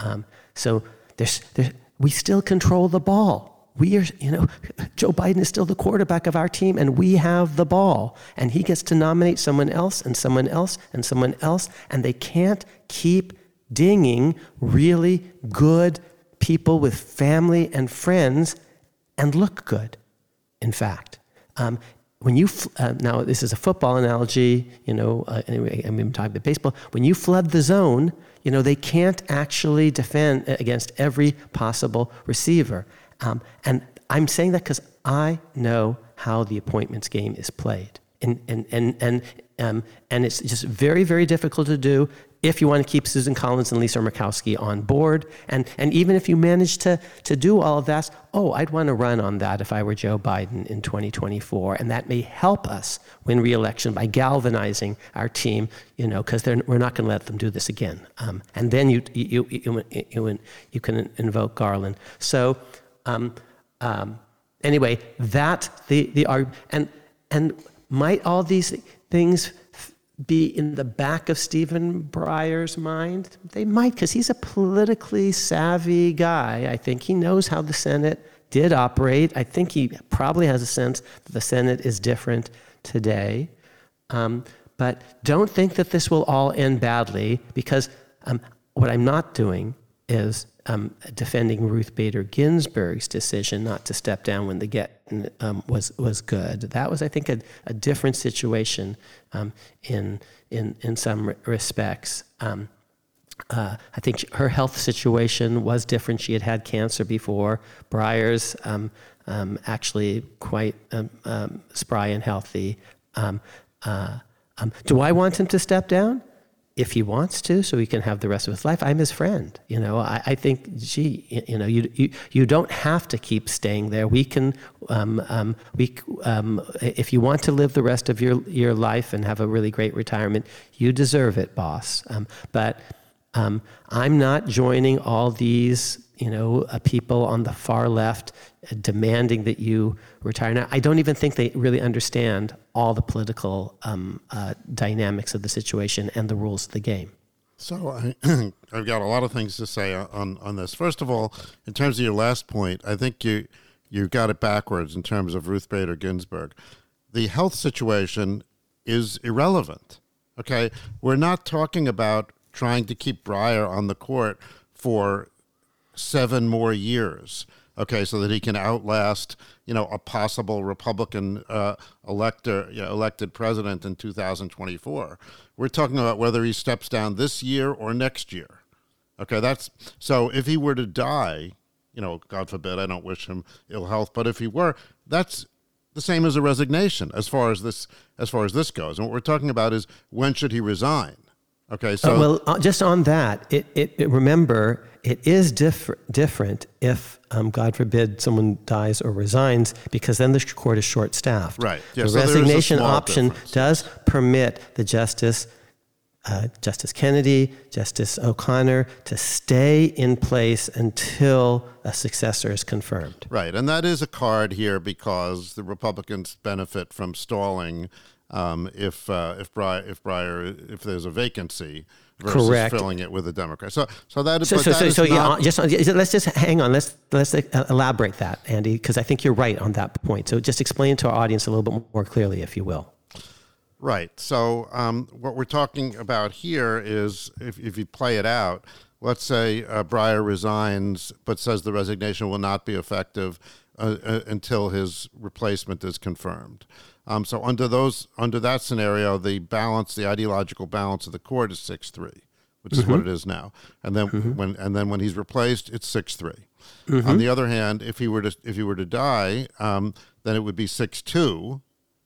S2: Um, so there's, there's, we still control the ball. We are, you know, Joe Biden is still the quarterback of our team, and we have the ball. And he gets to nominate someone else, and someone else, and someone else, and they can't keep dinging really good people with family and friends and look good, in fact. Um, when you, uh, now this is a football analogy, you know, uh, anyway, I'm even talking about baseball. When you flood the zone, you know, they can't actually defend against every possible receiver. Um, and I'm saying that because I know how the appointments game is played. And, and, and, and, um, and it's just very, very difficult to do if you want to keep Susan Collins and Lisa Murkowski on board. And, and even if you manage to, to do all of that, oh, I'd want to run on that if I were Joe Biden in 2024. And that may help us win reelection by galvanizing our team, you know, because we're not going to let them do this again. Um, and then you, you, you, you, you, can invoke Garland. So, um, um, anyway, that, the, the, and, and might all these things be in the back of Stephen Breyer's mind? They might, because he's a politically savvy guy. I think he knows how the Senate did operate. I think he probably has a sense that the Senate is different today. Um, but don't think that this will all end badly, because um, what I'm not doing is um, defending Ruth Bader Ginsburg's decision not to step down when the get um, was was good. That was, I think, a, a different situation um, in in in some respects. Um, uh, I think her health situation was different. She had had cancer before. Breyer's um, um, actually quite spry and healthy. Uh, do I want him to step down? If he wants to, so he can have the rest of his life. I'm his friend. You know, I, I think, gee, you know, you, you, you don't have to keep staying there. We can, um, um, we, um, if you want to live the rest of your, your life and have a really great retirement, you deserve it, boss. Um, but um, I'm not joining all these, you know, uh, people on the far left uh, demanding that you retire. Now, I don't even think they really understand all the political um, uh, dynamics of the situation and the rules of the game.
S1: So I, I've got a lot of things to say on, on this. First of all, in terms of your last point, I think you you got it backwards in terms of Ruth Bader Ginsburg. The health situation is irrelevant. Okay, we're not talking about trying to keep Breyer on the court for seven more years okay, so that he can outlast, you know, a possible Republican uh, elector, you know, elected president in 2024. We're talking about whether he steps down this year or next year. Okay, that's so. If he were to die, you know, God forbid, I don't wish him ill health, but if he were, that's the same as a resignation as far as this as far as this goes. And what we're talking about is when should he resign? Okay, so
S2: uh, well, uh, just on that, it, it, it remember it is diff- different if, um, God forbid, someone dies or resigns, because then the court is short staffed.
S1: Right.
S2: Yeah, the so resignation option difference. does permit the justice, uh, Justice Kennedy, Justice O'Connor, to stay in place until a successor is confirmed.
S1: Right. And that is a card here because the Republicans benefit from stalling um, if, uh, if, Breyer, if Breyer, if there's a vacancy versus Correct. filling it with a Democrat. So, so that is.
S2: So, so,
S1: that
S2: so,
S1: is
S2: so
S1: not,
S2: yeah, just let's just hang on. Let's let's elaborate that, Andy, because I think you're right on that point. So, just explain to our audience a little bit more clearly, if you will.
S1: Right. So um, what we're talking about here is if, if you play it out, let's say uh, Breyer resigns, but says the resignation will not be effective uh, uh, until his replacement is confirmed. Um, so under those under that scenario, the balance, the ideological balance of the court is six three, which is what it is now. And then when and then when he's replaced, it's six three. On the other hand, if he were to if he were to die, um, then it would be six two,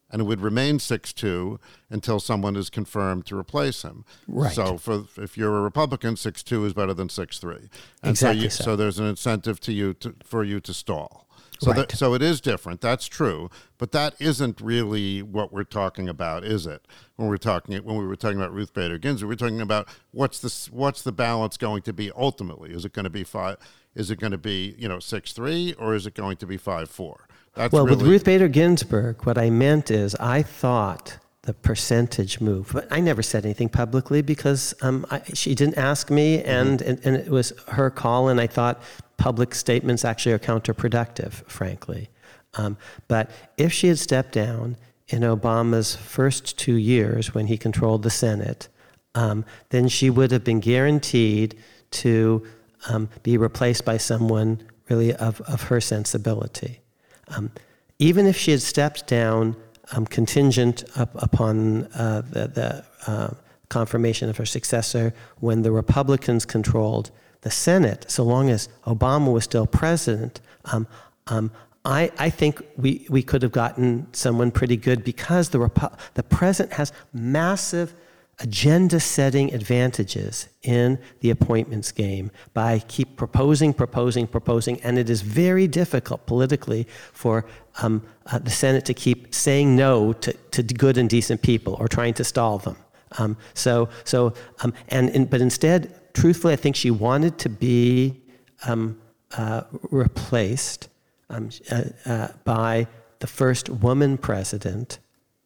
S1: and it would remain six two until someone is confirmed to replace him.
S2: Right.
S1: So for if you're a Republican, six two is better than six three. And
S2: Exactly
S1: So, you,
S2: so.
S1: so there's an incentive to you to, for you to stall. So
S2: Right.
S1: that, so it is different. That's true, but that isn't really what we're talking about, is it? When we're talking when we were talking about Ruth Bader Ginsburg, we're talking about what's the what's the balance going to be ultimately? Is it going to be five? Is it going to be you know six three or is it going to be five four? That's
S2: Well,
S1: really,
S2: with Ruth Bader Ginsburg, what I meant is I thought the percentage move, but I never said anything publicly because um, I, she didn't ask me, and, and, and it was her call, and I thought public statements actually are counterproductive, frankly. Um, but if she had stepped down in Obama's first two years when he controlled the Senate, um, then she would have been guaranteed to um, be replaced by someone really of, of her sensibility. Um, even if she had stepped down um, contingent up upon uh, the, the uh, confirmation of her successor when the Republicans controlled the Senate, so long as Obama was still president, um, um, I, I think we, we could have gotten someone pretty good because the, Repu- the president has massive agenda setting advantages in the appointments game by keep proposing, proposing, proposing, and it is very difficult politically for um, uh, the Senate to keep saying no to, to good and decent people or trying to stall them. Um, so, so, um, and, and but instead, truthfully, I think she wanted to be um, uh, replaced um, uh, uh, by the first woman president,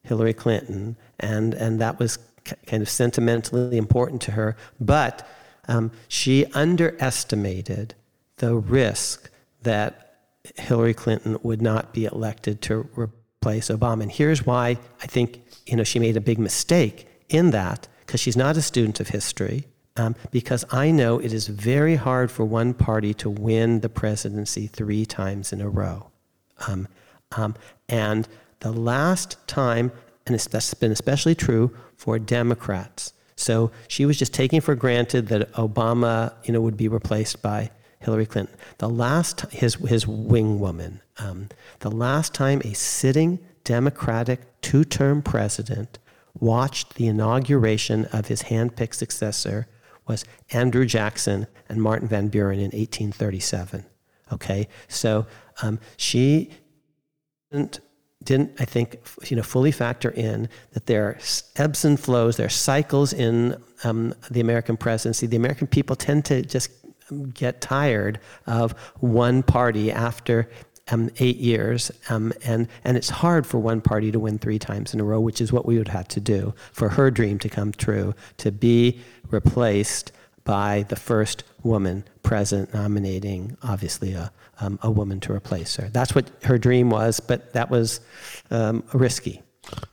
S2: Hillary Clinton, and and that was kind of sentimentally important to her. But um, she underestimated the risk that Hillary Clinton would not be elected to replace Obama. And here's why I think you know she made a big mistake in that because she's not a student of history. Um, because I know it is very hard for one party to win the presidency three times in a row. Um, um, and the last time, and it's been especially true for Democrats. So she was just taking for granted that Obama, you know, would be replaced by Hillary Clinton. The last his his wing woman, um, the last time a sitting Democratic two-term president watched the inauguration of his handpicked successor was Andrew Jackson and Martin Van Buren in 1837. Okay, so um, she didn't, didn't, I think, you know, fully factor in that there are ebbs and flows, there are cycles in um, the American presidency. The American people tend to just get tired of one party after um, eight years, um, and and it's hard for one party to win three times in a row, which is what we would have to do for her dream to come true, to be replaced by the first woman president nominating, obviously, a, um, a woman to replace her. That's what her dream was, but that was um, risky.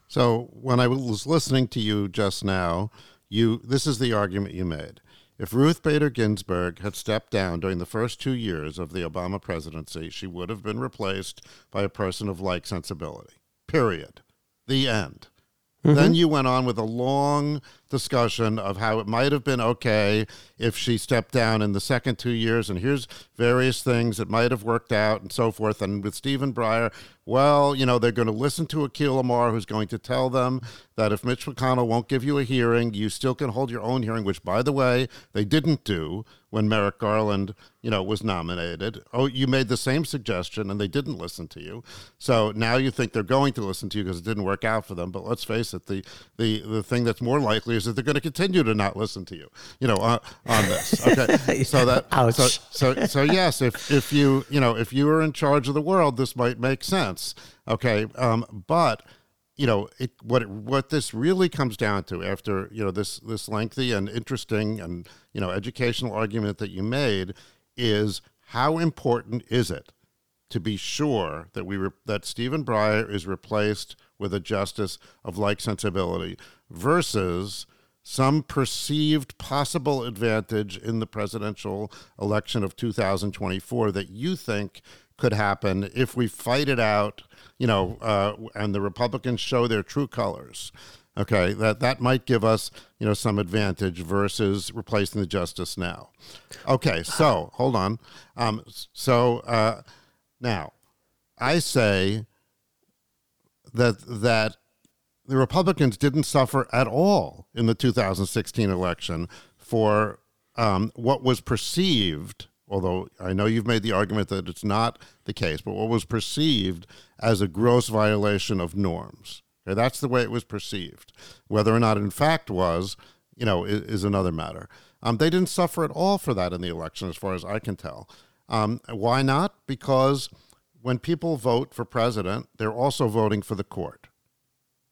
S1: So when I was listening to you just now, you this is the argument you made. If Ruth Bader Ginsburg had stepped down during the first two years of the Obama presidency, she would have been replaced by a person of like sensibility. Period. The end. Mm-hmm. Then you went on with a long discussion of how it might have been okay if she stepped down in the second two years, and here's various things that might have worked out and so forth. And with Stephen Breyer, well, you know, they're going to listen to Akhil Amar, who's going to tell them that if Mitch McConnell won't give you a hearing, you still can hold your own hearing, which, by the way, they didn't do when Merrick Garland, you know, was nominated. Oh, you made the same suggestion and they didn't listen to you. So now you think they're going to listen to you because it didn't work out for them. But let's face it, the the the thing that's more likely is that they're going to continue to not listen to you. You know, on, on this. Okay. So that
S2: Ouch.
S1: so so so yes, if if you you know if you were in charge of the world, this might make sense. Okay. Um, but you know it, what it, what this really comes down to after you know this this lengthy and interesting and you know educational argument that you made is how important is it to be sure that we re- that Stephen Breyer is replaced with a justice of like sensibility versus some perceived possible advantage in the presidential election of 2024 that you think could happen if we fight it out, you know, uh, and the Republicans show their true colors. Okay, that that might give us, you know, some advantage versus replacing the justice now. Okay, so hold on. Um, so uh, now, I say that that the Republicans didn't suffer at all in the 2016 election for um, what was perceived, although I know you've made the argument that it's not the case, but what was perceived as a gross violation of norms. Okay, that's the way it was perceived. Whether or not in fact was, you know, is, is another matter. Um, they didn't suffer at all for that in the election, as far as I can tell. Um, why not? Because when people vote for president, they're also voting for the court.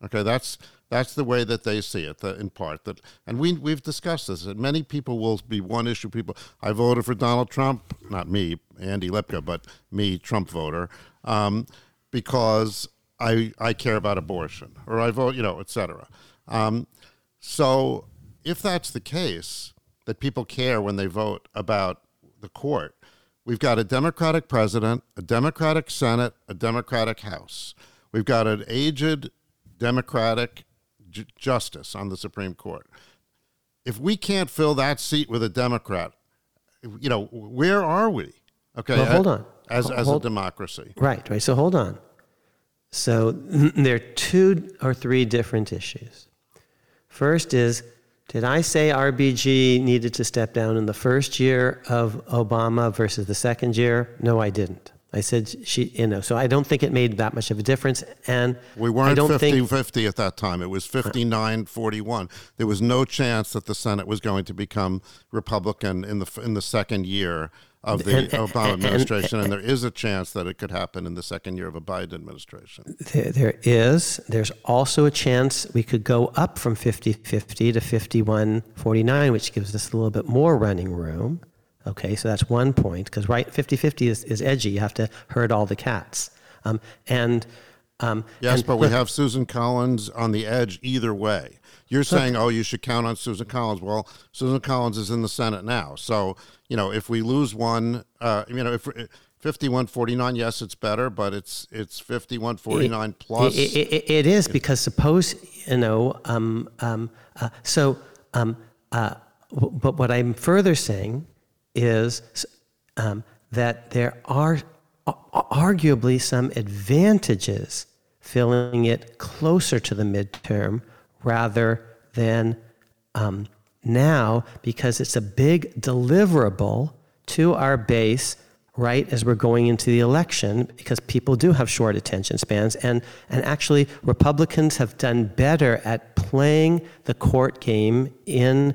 S1: Okay, that's that's the way that they see it, in part. That, and we we've discussed this. And many people will be one issue people. I voted for Donald Trump, not me, Andy Lipka, but me, Trump voter, um, because I I care about abortion, or I vote, you know, etc. Um, so if that's the case, that people care when they vote about the court, we've got a Democratic president, a Democratic Senate, a Democratic House. We've got an aged Democratic j- justice on the Supreme Court. If we can't fill that seat with a Democrat, you know, where are we?
S2: Okay, well, hold on.
S1: As,
S2: hold,
S1: as a democracy.
S2: Right, right. So hold on. So there are two or three different issues. First is did I say RBG needed to step down in the first year of Obama versus the second year? No, I didn't. I said she, you know, so I don't think it made that much of a difference. And
S1: we weren't 50 50 at that time. It was 59 41. There was no chance that the Senate was going to become Republican in the, in the second year of the and, Obama and, administration, and, and, there is a chance that it could happen in the second year of a Biden administration.
S2: There, there is. There's also a chance we could go up from 50 50 to 51 49, which gives us a little bit more running room. Okay, so that's one point, because right, 50 50 is, is edgy. You have to herd all the cats. Um, and um,
S1: yes,
S2: and
S1: but we have Susan Collins on the edge either way. You're saying, oh, you should count on Susan Collins. Well, Susan Collins is in the Senate now. So, you know, if we lose one, uh, you know, if 5149, yes, it's better, but it's it's 5149 plus.
S2: It, it, it is because suppose, you know, um, um, uh, so, um, uh, but what I'm further saying is um, that there are arguably some advantages filling it closer to the midterm rather than um, now because it's a big deliverable to our base right as we're going into the election because people do have short attention spans and and actually republicans have done better at playing the court game in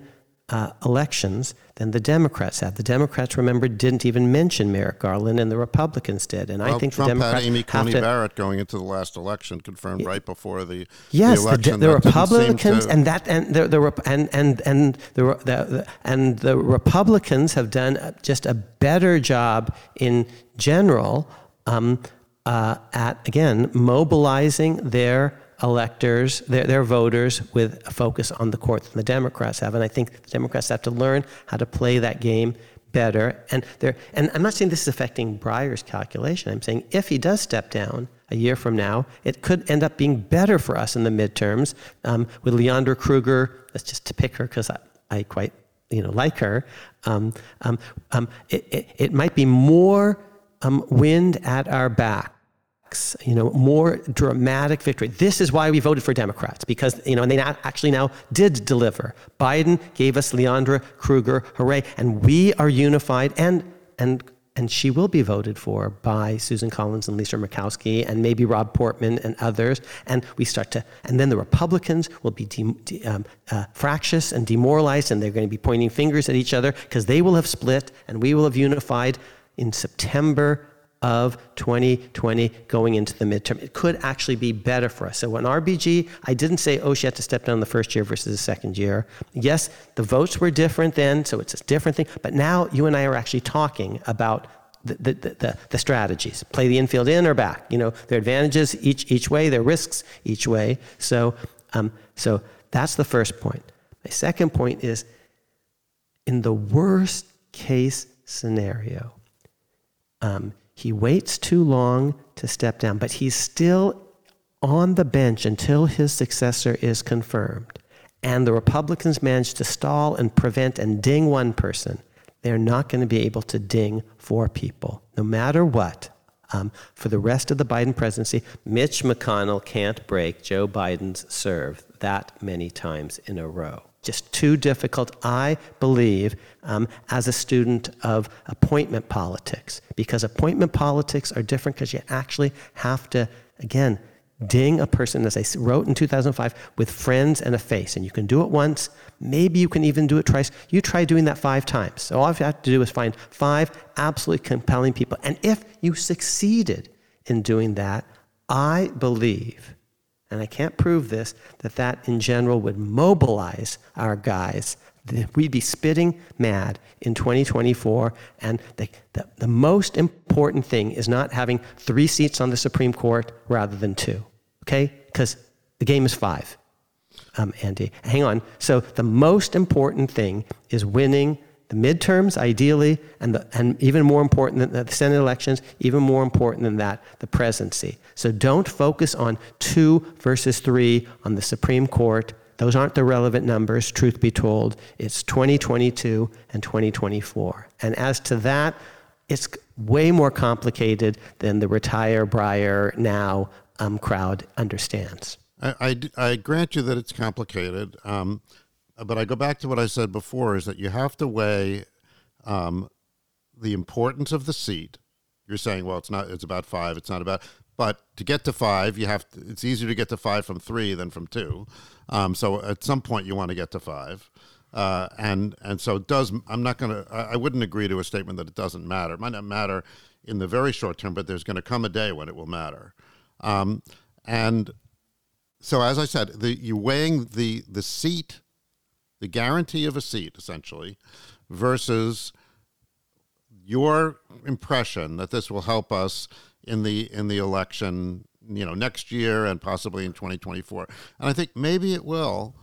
S2: uh, elections than the Democrats have. The Democrats, remember, didn't even mention Merrick Garland, and the Republicans did. And
S1: well,
S2: I think
S1: Trump
S2: the Democrats
S1: had Amy Coney to, Barrett going into the last election, confirmed right before the,
S2: yes,
S1: the election.
S2: the, the Republicans and that and the, the and and and the, the and the Republicans have done just a better job in general um, uh, at again mobilizing their electors, their, their voters, with a focus on the court than the Democrats have. And I think the Democrats have to learn how to play that game better. And, and I'm not saying this is affecting Breyer's calculation. I'm saying if he does step down a year from now, it could end up being better for us in the midterms um, with Leondra Kruger. That's just to pick her because I, I quite you know like her. Um, um, um, it, it, it might be more um, wind at our back you know, more dramatic victory. This is why we voted for Democrats because, you know, and they actually now did deliver. Biden gave us Leondra Kruger, hooray, and we are unified and and and she will be voted for by Susan Collins and Lisa Murkowski and maybe Rob Portman and others. And we start to, and then the Republicans will be de, de, um, uh, fractious and demoralized, and they're going to be pointing fingers at each other because they will have split and we will have unified in September of 2020 going into the midterm. It could actually be better for us. So when RBG, I didn't say, oh, she had to step down the first year versus the second year. Yes, the votes were different then, so it's a different thing. But now you and I are actually talking about the, the, the, the strategies. Play the infield in or back. You know, there are advantages each, each way, there are risks each way. So, um, so that's the first point. My second point is in the worst case scenario, um, he waits too long to step down, but he's still on the bench until his successor is confirmed. And the Republicans manage to stall and prevent and ding one person. They're not going to be able to ding four people, no matter what. Um, for the rest of the Biden presidency, Mitch McConnell can't break Joe Biden's serve that many times in a row just too difficult, I believe, um, as a student of appointment politics, because appointment politics are different because you actually have to, again, ding a person, as I wrote in 2005, with friends and a face. And you can do it once, maybe you can even do it twice. You try doing that five times. So all you have to do is find five absolutely compelling people. And if you succeeded in doing that, I believe and I can't prove this, that that in general would mobilize our guys. We'd be spitting mad in 2024. And the, the, the most important thing is not having three seats on the Supreme Court rather than two, okay? Because the game is five, um, Andy. Hang on. So the most important thing is winning the midterms, ideally, and, the, and even more important than the Senate elections, even more important than that, the presidency. So don't focus on two versus three on the Supreme Court. Those aren't the relevant numbers, truth be told. It's 2022 and 2024. And as to that, it's way more complicated than the retire Breyer now um, crowd understands.
S1: I, I, I, grant you that it's complicated. Um, but I go back to what I said before: is that you have to weigh um, the importance of the seat. You're saying, well, it's not. It's about five. It's not about. But to get to five, you have. To, it's easier to get to five from three than from two. Um, so at some point, you want to get to five. Uh, and and so it does. I'm not going to. I wouldn't agree to a statement that it doesn't matter. It might not matter in the very short term, but there's going to come a day when it will matter. Um, and so, as I said, the, you weighing the the seat the guarantee of a seat, essentially, versus your impression that this will help us in the in the election, you know, next year and possibly in 2024. And I think maybe it will,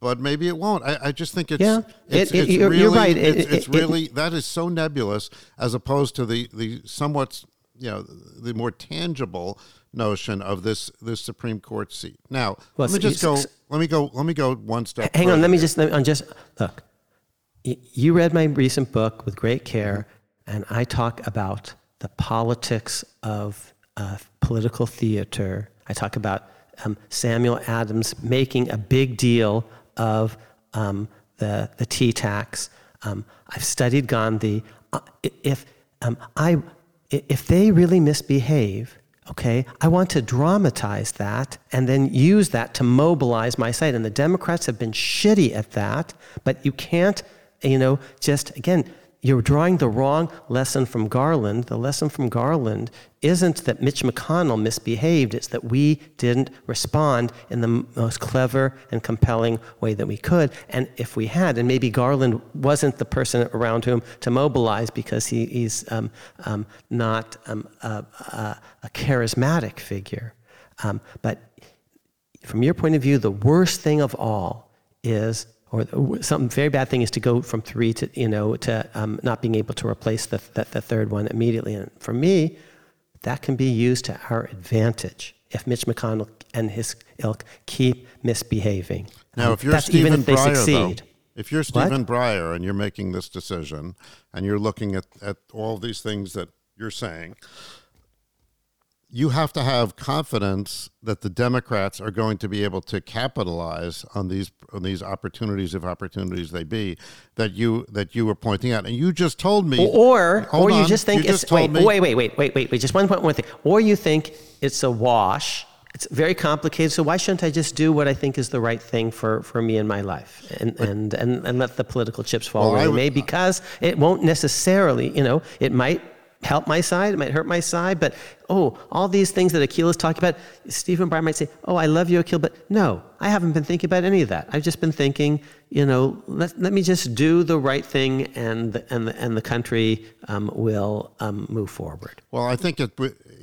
S1: but maybe it won't. I, I just think it's
S2: yeah.
S1: It's,
S2: it, it, it's you're,
S1: really,
S2: you're right.
S1: It's, it, it's really that is so nebulous as opposed to the the somewhat you know the more tangible notion of this this Supreme Court seat. Now, well, let me just go. Let me go. Let me go one step.
S2: Hang on. Let me just. Let me, just look. You read my recent book with great care, and I talk about the politics of uh, political theater. I talk about um, Samuel Adams making a big deal of um, the the tea tax. Um, I've studied Gandhi. Uh, if um, I if they really misbehave, okay, I want to dramatize that and then use that to mobilize my site. And the Democrats have been shitty at that, but you can't, you know, just again, you're drawing the wrong lesson from Garland. The lesson from Garland isn't that Mitch McConnell misbehaved, it's that we didn't respond in the most clever and compelling way that we could. And if we had, and maybe Garland wasn't the person around whom to mobilize because he, he's um, um, not um, a, a, a, charismatic figure. Um, but from your point of view, the worst thing of all is or some very bad thing is to go from three to you know to um, not being able to replace the, the, the, third one immediately. And for me, that can be used to our advantage if Mitch McConnell and his ilk keep misbehaving.
S1: Now, um, if you're Stephen even if Breyer, though, if you're Stephen what? Breyer and you're making this decision and you're looking at, at all these things that you're saying, you have to have confidence that the Democrats are going to be able to capitalize on these on these opportunities, if opportunities they be, that you that you were pointing out. And you just told me,
S2: or or you on, just think you it's just wait, me, wait, wait, wait, wait, wait, wait, just one point, one thing, or you think it's a wash. It's very complicated. So why shouldn't I just do what I think is the right thing for, for me in my life and, and, and, and let the political chips fall well, where they may? Because it won't necessarily, you know, it might help my side, it might hurt my side, but oh, all these things that Akhil is talking about, Stephen Breyer might say, oh, I love you, Akhil, but no, I haven't been thinking about any of that. I've just been thinking, you know, let, let me just do the right thing and the, and the, and the country um, will um, move forward.
S1: Well, I think it,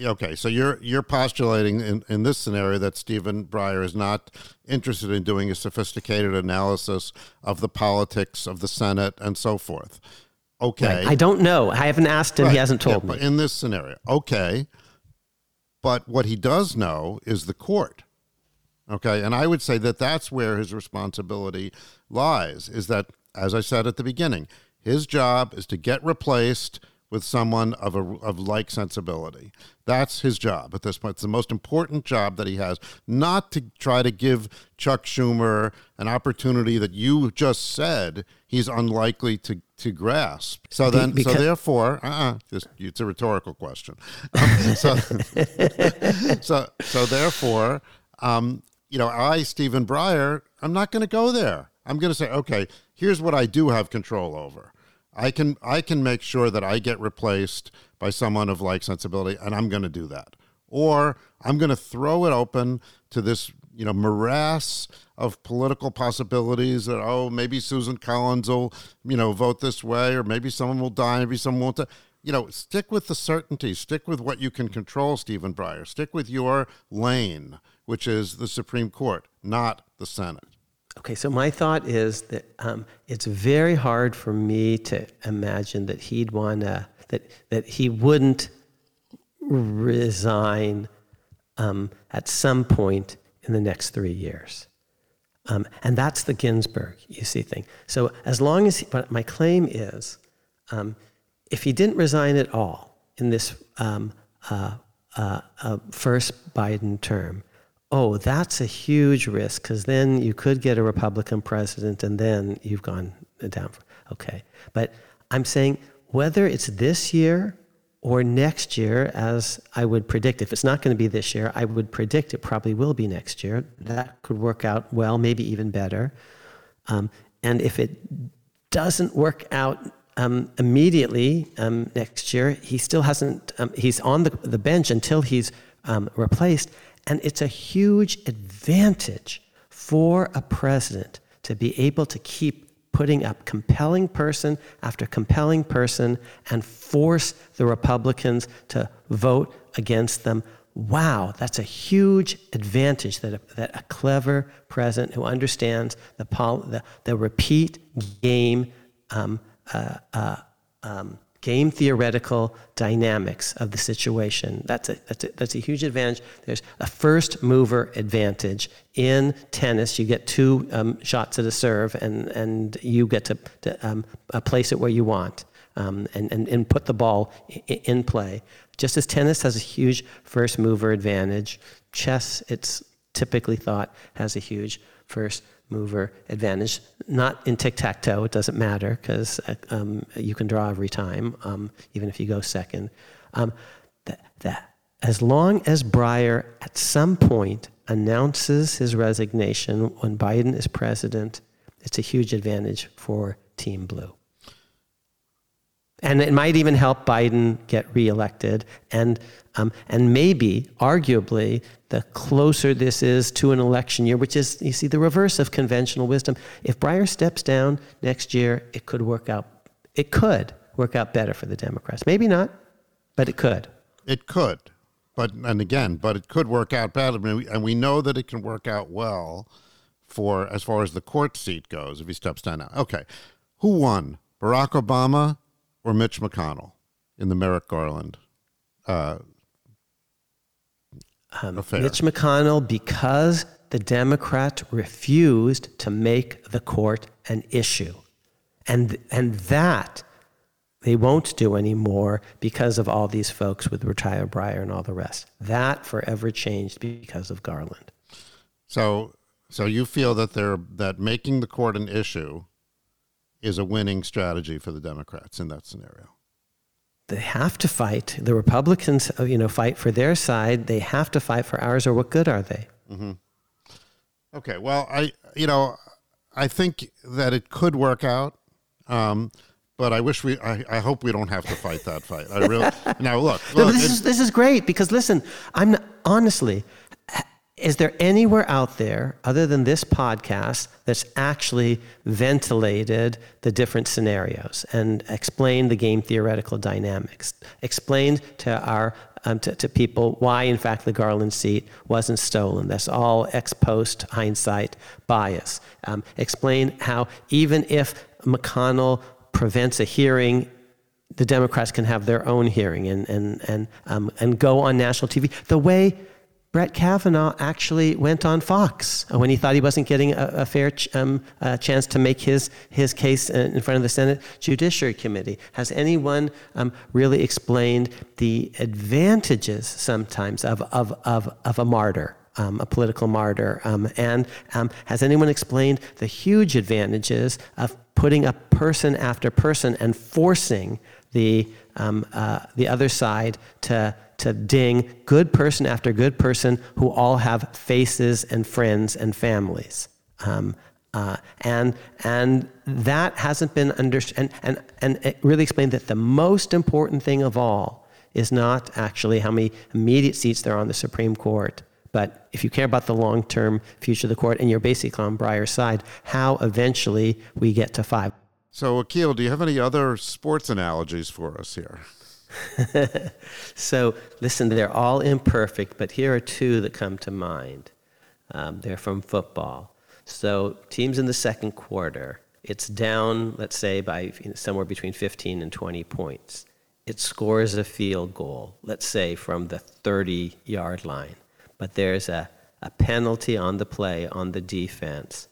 S1: okay, so you're, you're postulating in, in this scenario that Stephen Breyer is not interested in doing a sophisticated analysis of the politics of the Senate and so forth. Okay.
S2: Right. I don't know. I haven't asked him. Right. He hasn't told
S1: yeah,
S2: me.
S1: But in this scenario, okay. But what he does know is the court. Okay. And I would say that that's where his responsibility lies is that, as I said at the beginning, his job is to get replaced with someone of a of like sensibility. That's his job at this point. It's the most important job that he has, not to try to give Chuck Schumer an opportunity that you just said he's unlikely to to grasp. So then, because, so therefore, uh-uh, just, it's a rhetorical question. Um, so, so, so therefore, um, you know, I, Stephen Breyer, I'm not going to go there. I'm going to say, okay, here's what I do have control over. I can I can make sure that I get replaced by someone of like sensibility, and I'm going to do that. Or I'm going to throw it open to this you know morass of political possibilities that oh maybe Susan Collins will you know vote this way, or maybe someone will die, maybe someone won't. Die. You know, stick with the certainty. Stick with what you can control, Stephen Breyer. Stick with your lane, which is the Supreme Court, not the Senate.
S2: Okay, so my thought is that um, it's very hard for me to imagine that he'd want to, that, that he wouldn't resign um, at some point in the next three years. Um, and that's the Ginsburg, you see, thing. So as long as, he, but my claim is, um, if he didn't resign at all in this um, uh, uh, uh, first Biden term, oh, that's a huge risk because then you could get a Republican president and then you've gone down. Okay. But I'm saying whether it's this year or next year, as I would predict, if it's not going to be this year, I would predict it probably will be next year. That could work out well, maybe even better. Um, and if it doesn't work out um, immediately um, next year, he still hasn't, um, he's on the, the bench until he's um, replaced. And it's a huge advantage for a president to be able to keep putting up compelling person after compelling person and force the Republicans to vote against them. Wow, that's a huge advantage that a, that a clever president who understands the, the, the repeat game um, uh, uh, um, game theoretical dynamics of the situation. That's a, that's a, that's a huge advantage. There's a first mover advantage. In tennis, you get two um, shots at a serve, and, and you get to, to um, uh, place it where you want um, and, and, and put the ball in play. Just as tennis has a huge first mover advantage, chess, it's typically thought, has a huge first mover advantage. Not in tic tac toe, it doesn't matter because uh, um, you can draw every time, um, even if you go second. Um, that, that, as long as Breyer at some point announces his resignation when Biden is president, it's a huge advantage for Team Blue. And it might even help Biden get reelected. And, um, and maybe, arguably, the closer this is to an election year, which is, you see, the reverse of conventional wisdom. If Breyer steps down next year, it could work out. It could work out better for the Democrats. Maybe not, but it could.
S1: It could. But, and again, but it could work out badly. And we know that it can work out well for as far as the court seat goes if he steps down now. Okay. Who won? Barack Obama or Mitch McConnell in the Merrick Garland uh, um, affair?
S2: Mitch McConnell, because the Democrats refused to make the court an issue. And, and that they won't do anymore because of all these folks with retired Breyer and all the rest. That forever changed because of Garland.
S1: So, so you feel that they're that making the court an issue is a winning strategy for the Democrats in that scenario.
S2: They have to fight. The Republicans, uh, you know, fight for their side. They have to fight for ours, or what good are they?
S1: Mm-hmm. Okay. Well, I, you know, I think that it could work out, um, but I wish we. I, I hope we don't have to fight that fight. I really now look.
S2: No, this is this is great because listen, I'm not, honestly. Is there anywhere out there other than this podcast that's actually ventilated the different scenarios and explained the game theoretical dynamics, explained to our um, to, to people why, in fact, the Garland seat wasn't stolen? That's all ex post hindsight bias. Um, explain how even if McConnell prevents a hearing the Democrats can have their own hearing and and and um, and go on national TV the way Brett Kavanaugh actually went on Fox when he thought he wasn't getting a, a fair ch- um, uh, chance to make his his case in front of the Senate Judiciary Committee. Has anyone um, really explained the advantages sometimes of of of, of a martyr? um, a political martyr. Um, and um, has anyone explained the huge advantages of putting up person after person and forcing the, um, uh, the other side to, to ding good person after good person who all have faces and friends and families? Um, uh, and and that hasn't been understood. And, and, and it really explained that the most important thing of all is not actually how many immediate seats there are on the Supreme Court, but if you care about the long term future of the court and you're basically on Breyer's side, how eventually we get to five.
S1: so, Akhil, do you have any other sports analogies for us here?
S2: So, listen, they're all imperfect, but here are two that come to mind. Um, they're from football. So, teams in the second quarter, it's down, let's say, by somewhere between 15 and 20 points. It scores a field goal, let's say from the 30 yard line, but there's a, a penalty on the play on the defense.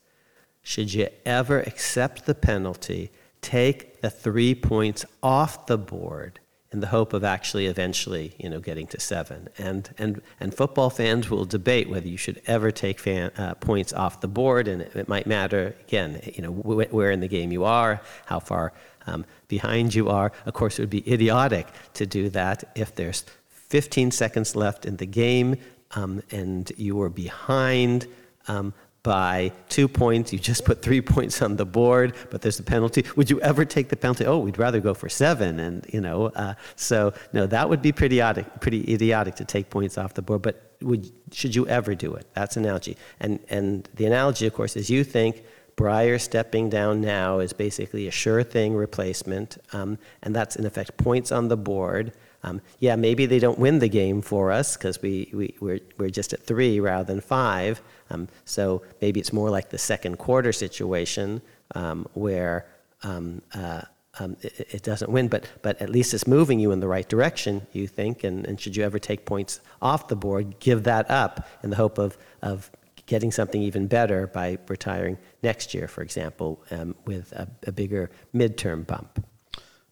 S2: Should you ever accept the penalty, take the three points off the board in the hope of actually eventually, you know, getting to seven? And and and football fans will debate whether you should ever take fan, uh, points off the board, and it, it might matter again, you know, wh- where in the game you are, how far um, behind you are. Of course, it would be idiotic to do that if there's 15 seconds left in the game um, and you were behind um, by two points. You just put three points on the board, but there's a penalty. Would you ever take the penalty? Oh, we'd rather go for seven, and you know. Uh, so no, that would be pretty idiotic, pretty idiotic to take points off the board. But would should you ever do it? That's an analogy. And and the analogy, of course, is you think. Breyer stepping down now is basically a sure thing replacement, um, and that's in effect points on the board. Um, yeah, maybe they don't win the game for us because we, we, we're, we're just at three rather than five. Um, so maybe it's more like the second quarter situation um, where um, uh, um, it, it doesn't win, but, but at least it's moving you in the right direction, you think. And, and should you ever take points off the board, give that up in the hope of, of getting something even better by retiring next year, for example, um, with a, a bigger midterm bump.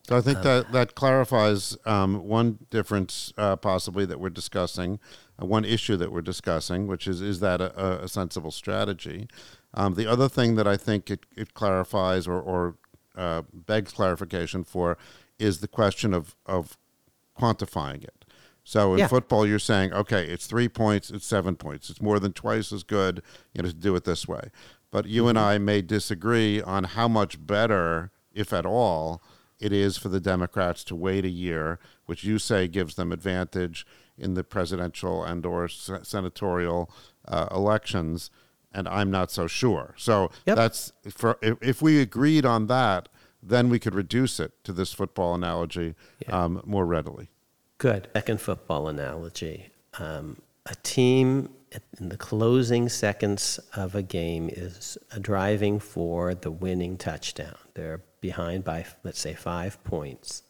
S1: So I think that that clarifies um, one difference uh, possibly that we're discussing, uh, one issue that we're discussing, which is is that a, a sensible strategy. Um, the other thing that I think it, it clarifies or, or uh, begs clarification for is the question of of quantifying it. So in
S2: Yeah.
S1: football, you're saying, okay, it's three points, it's seven points, it's more than twice as good, you know, to do it this way. But you and I may disagree on how much better, if at all, it is for the Democrats to wait a year, which you say gives them advantage in the presidential and or senatorial uh, elections, and I'm not so sure. So
S2: Yep.
S1: that's for if, if we agreed on that, then we could reduce it to this football analogy um, more readily.
S2: Good. Second football analogy. Um, a team in the closing seconds of a game is driving for the winning touchdown. They're behind by, let's say, five points.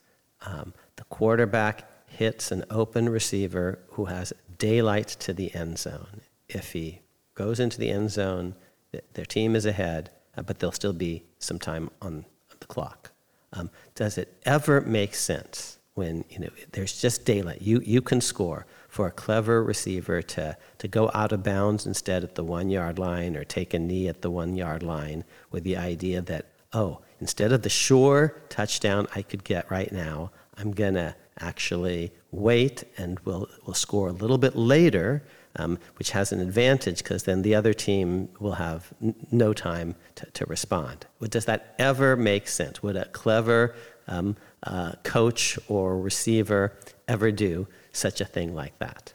S2: Um, the quarterback hits an open receiver who has daylight to the end zone. If he goes into the end zone, th- their team is ahead, uh, but there'll still be some time on the clock. Um, does it ever make sense when you know there's just daylight? You you can score for a clever receiver to to go out of bounds instead at the one yard line or take a knee at the one yard line with the idea that oh instead of the sure touchdown I could get right now, I'm gonna actually wait and we'll we'll score a little bit later um, which has an advantage because then the other team will have n- no time to, to respond. Does that ever make sense? Would a clever um, uh, coach or receiver ever do such a thing like that?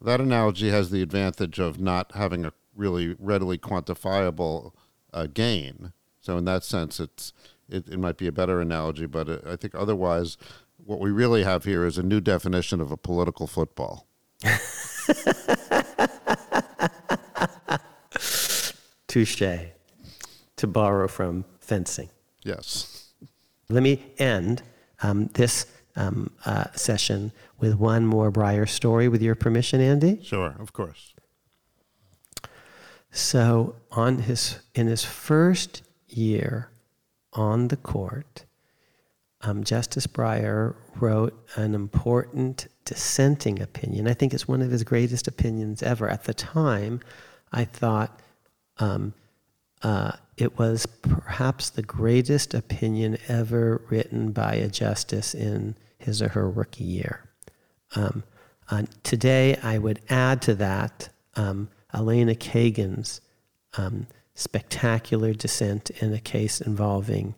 S1: That analogy has the advantage of not having a really readily quantifiable uh, gain. So in that sense, it's it, it might be a better analogy. But it, I think otherwise, what we really have here is a new definition of a political football.
S2: Touche. To borrow from fencing.
S1: Yes.
S2: Let me end um, this um, uh, session with one more Breyer story, with your permission, Andy.
S1: Sure, of course.
S2: So, on his in his first year on the court, um, Justice Breyer wrote an important dissenting opinion. I think it's one of his greatest opinions ever. At the time, I thought um, uh, it was perhaps the greatest opinion ever written by a justice in his or her rookie year. Um, uh, today, I would add to that um, Elena Kagan's um, spectacular dissent in a case involving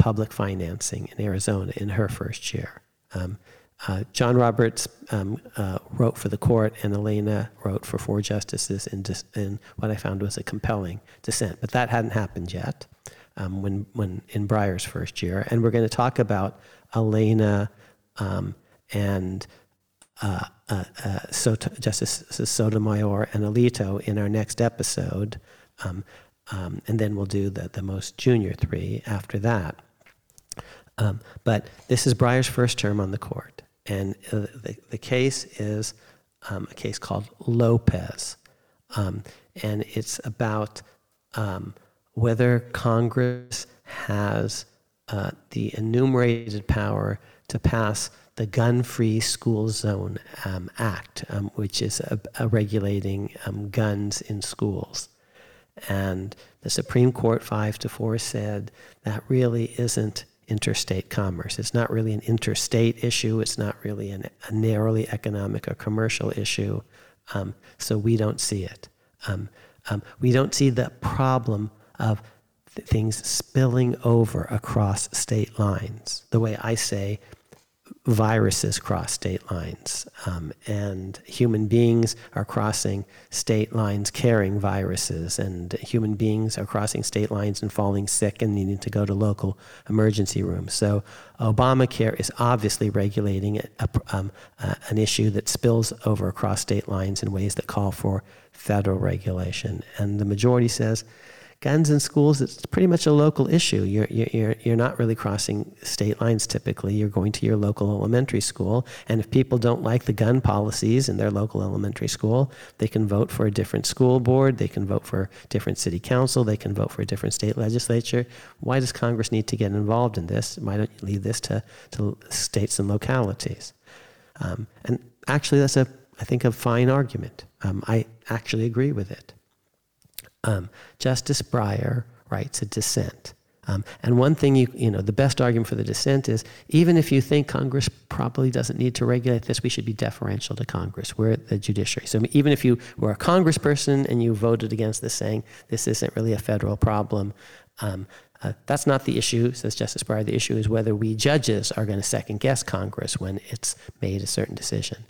S2: public financing in Arizona in her first year. Um, uh, John Roberts um, uh, wrote for the court, and Elena wrote for four justices in, dis- in, what I found was a compelling dissent. But that hadn't happened yet um, when, when in Breyer's first year. And we're going to talk about Elena um, and uh, uh, uh Soto- Justice Sotomayor and Alito in our next episode. Um, um, and then we'll do the, the most junior three after that. Um, but this is Breyer's first term on the court. And uh, the, the case is um, a case called Lopez. Um, and it's about um, whether Congress has uh, the enumerated power to pass the Gun Free School Zone um, Act, um, which is a, a regulating um, guns in schools. And the Supreme Court, five to four, said that really isn't interstate commerce. It's not really an interstate issue. It's not really an, a narrowly economic or commercial issue. Um, so we don't see it. Um, um, we don't see the problem of th- things spilling over across state lines. The way I say viruses cross state lines, um, and human beings are crossing state lines carrying viruses, and human beings are crossing state lines and falling sick and needing to go to local emergency rooms. So, Obamacare is obviously regulating a, um, an issue that spills over across state lines in ways that call for federal regulation. And the majority says guns in schools, it's pretty much a local issue. You're, you're, you're not really crossing state lines typically. You're going to your local elementary school. And if people don't like the gun policies in their local elementary school, they can vote for a different school board. They can vote for a different city council. They can vote for a different state legislature. Why does Congress need to get involved in this? Why don't you leave this to, to states and localities? Um, and actually, that's a, I think, a fine argument. Um, I actually agree with it. Um, Justice Breyer writes a dissent. Um, and one thing you, you know, the best argument for the dissent is even if you think Congress probably doesn't need to regulate this, we should be deferential to Congress. We're the judiciary. So even if you were a congressperson and you voted against this, saying this isn't really a federal problem, um, uh, that's not the issue, says Justice Breyer. The issue is whether we judges are going to second guess Congress when it's made a certain decision.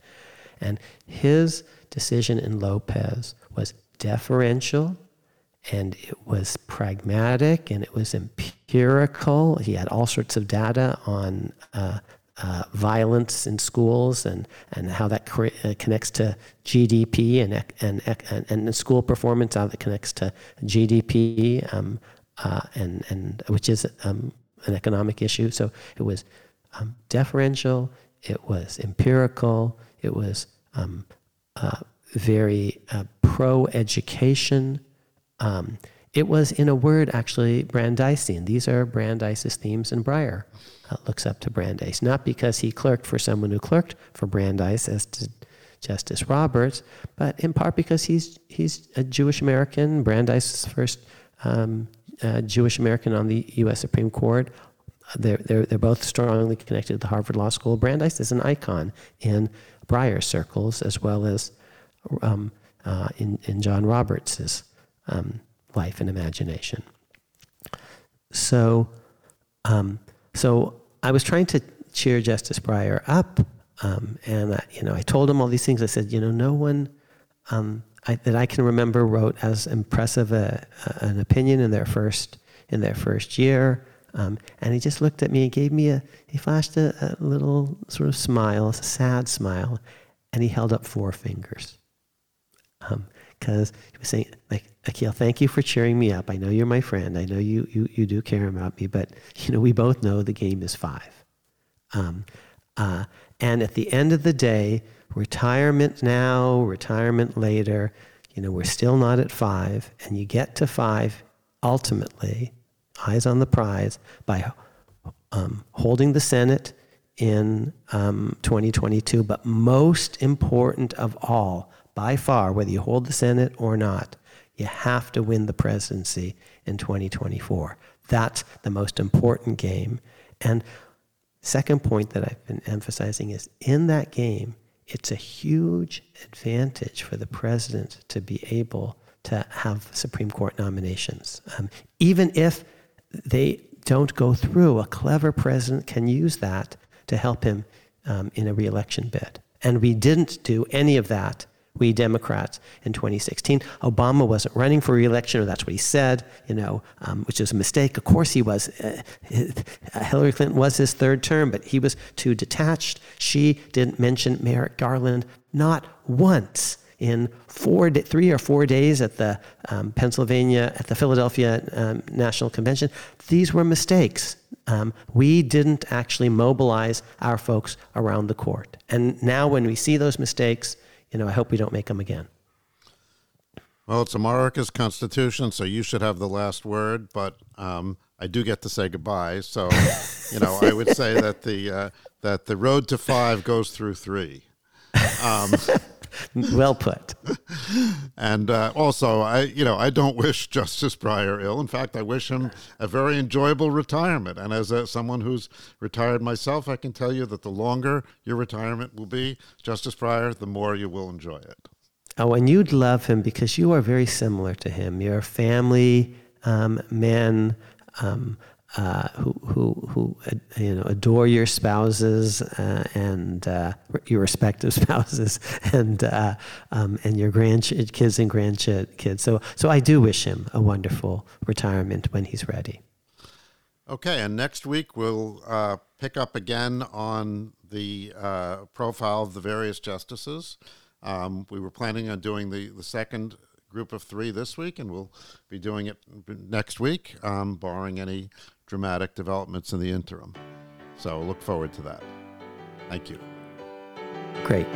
S2: And his decision in Lopez was deferential and it was pragmatic and it was empirical. He had all sorts of data on uh, uh, violence in schools and, and how that cre- uh, connects to GDP and, and, and, and school performance, how that connects to GDP, um, uh, and, and which is um, an economic issue. So it was um, deferential, it was empirical, it was um, uh, very uh, pro education. Um, it was, in a word, actually Brandeisian. These are Brandeis's themes, and Breyer uh, looks up to Brandeis, not because he clerked for someone who clerked for Brandeis, as did Justice Roberts, but in part because he's he's a Jewish American. Brandeis is first um, uh, Jewish American on the U.S. Supreme Court. They're, they're, they're both strongly connected to the Harvard Law School. Brandeis is an icon in Breyer circles as well as um, uh, in, in John Roberts's um, life and imagination. So, um, so I was trying to cheer Justice Breyer up, um, and I, you know, I told him all these things. I said, you know, no one um, I, that I can remember wrote as impressive a, a, an opinion in their first in their first year. Um, and he just looked at me and gave me a, he flashed a, a little sort of smile, a sad smile, and he held up four fingers. Because he was saying, like, Akhil, thank you for cheering me up. I know you're my friend. I know you, you, you do care about me, but, you know, we both know the game is five. Um, uh, and at the end of the day, retirement now, retirement later, you know, we're still not at five, and you get to five ultimately, eyes on the prize, by um, holding the Senate in um, 2022. But most important of all, by far, whether you hold the Senate or not, you have to win the presidency in 2024. That's the most important game. And second point that I've been emphasizing is in that game, it's a huge advantage for the president to be able to have Supreme Court nominations. Um, even if they don't go through, a clever president can use that to help him um, in a reelection bid. And we didn't do any of that we Democrats in 2016. Obama wasn't running for reelection, or that's what he said, you know, um, which is a mistake. Of course, he was. Uh, Hillary Clinton was his third term, but he was too detached. She didn't mention Merrick Garland not once in four, three or four days at the um, Pennsylvania, at the Philadelphia um, National Convention. These were mistakes. Um, we didn't actually mobilize our folks around the court. And now, when we see those mistakes, you know, I hope we don't make them again.
S1: Well, it's America's Constitution, so you should have the last word. But um, I do get to say goodbye. So, you know, I would say that the uh, that the road to five goes through three. Um,
S2: well put.
S1: And uh, also, I you know I don't wish Justice Breyer ill. In fact, I wish him a very enjoyable retirement. And as a, someone who's retired myself, I can tell you that the longer your retirement will be, Justice Breyer, the more you will enjoy it.
S2: Oh, and you'd love him because you are very similar to him. You're a family um, man. Um, uh, who who who you know adore your spouses uh, and uh, your respective spouses and uh, um, and your grandkids and grandkids. So so I do wish him a wonderful retirement when he's ready.
S1: Okay, and next week we'll uh, pick up again on the profile of the various justices. Um, we were planning on doing the the second group of three this week, and we'll be doing it next week, um, barring any dramatic developments in the interim. So look forward to that. Thank you.
S2: Great.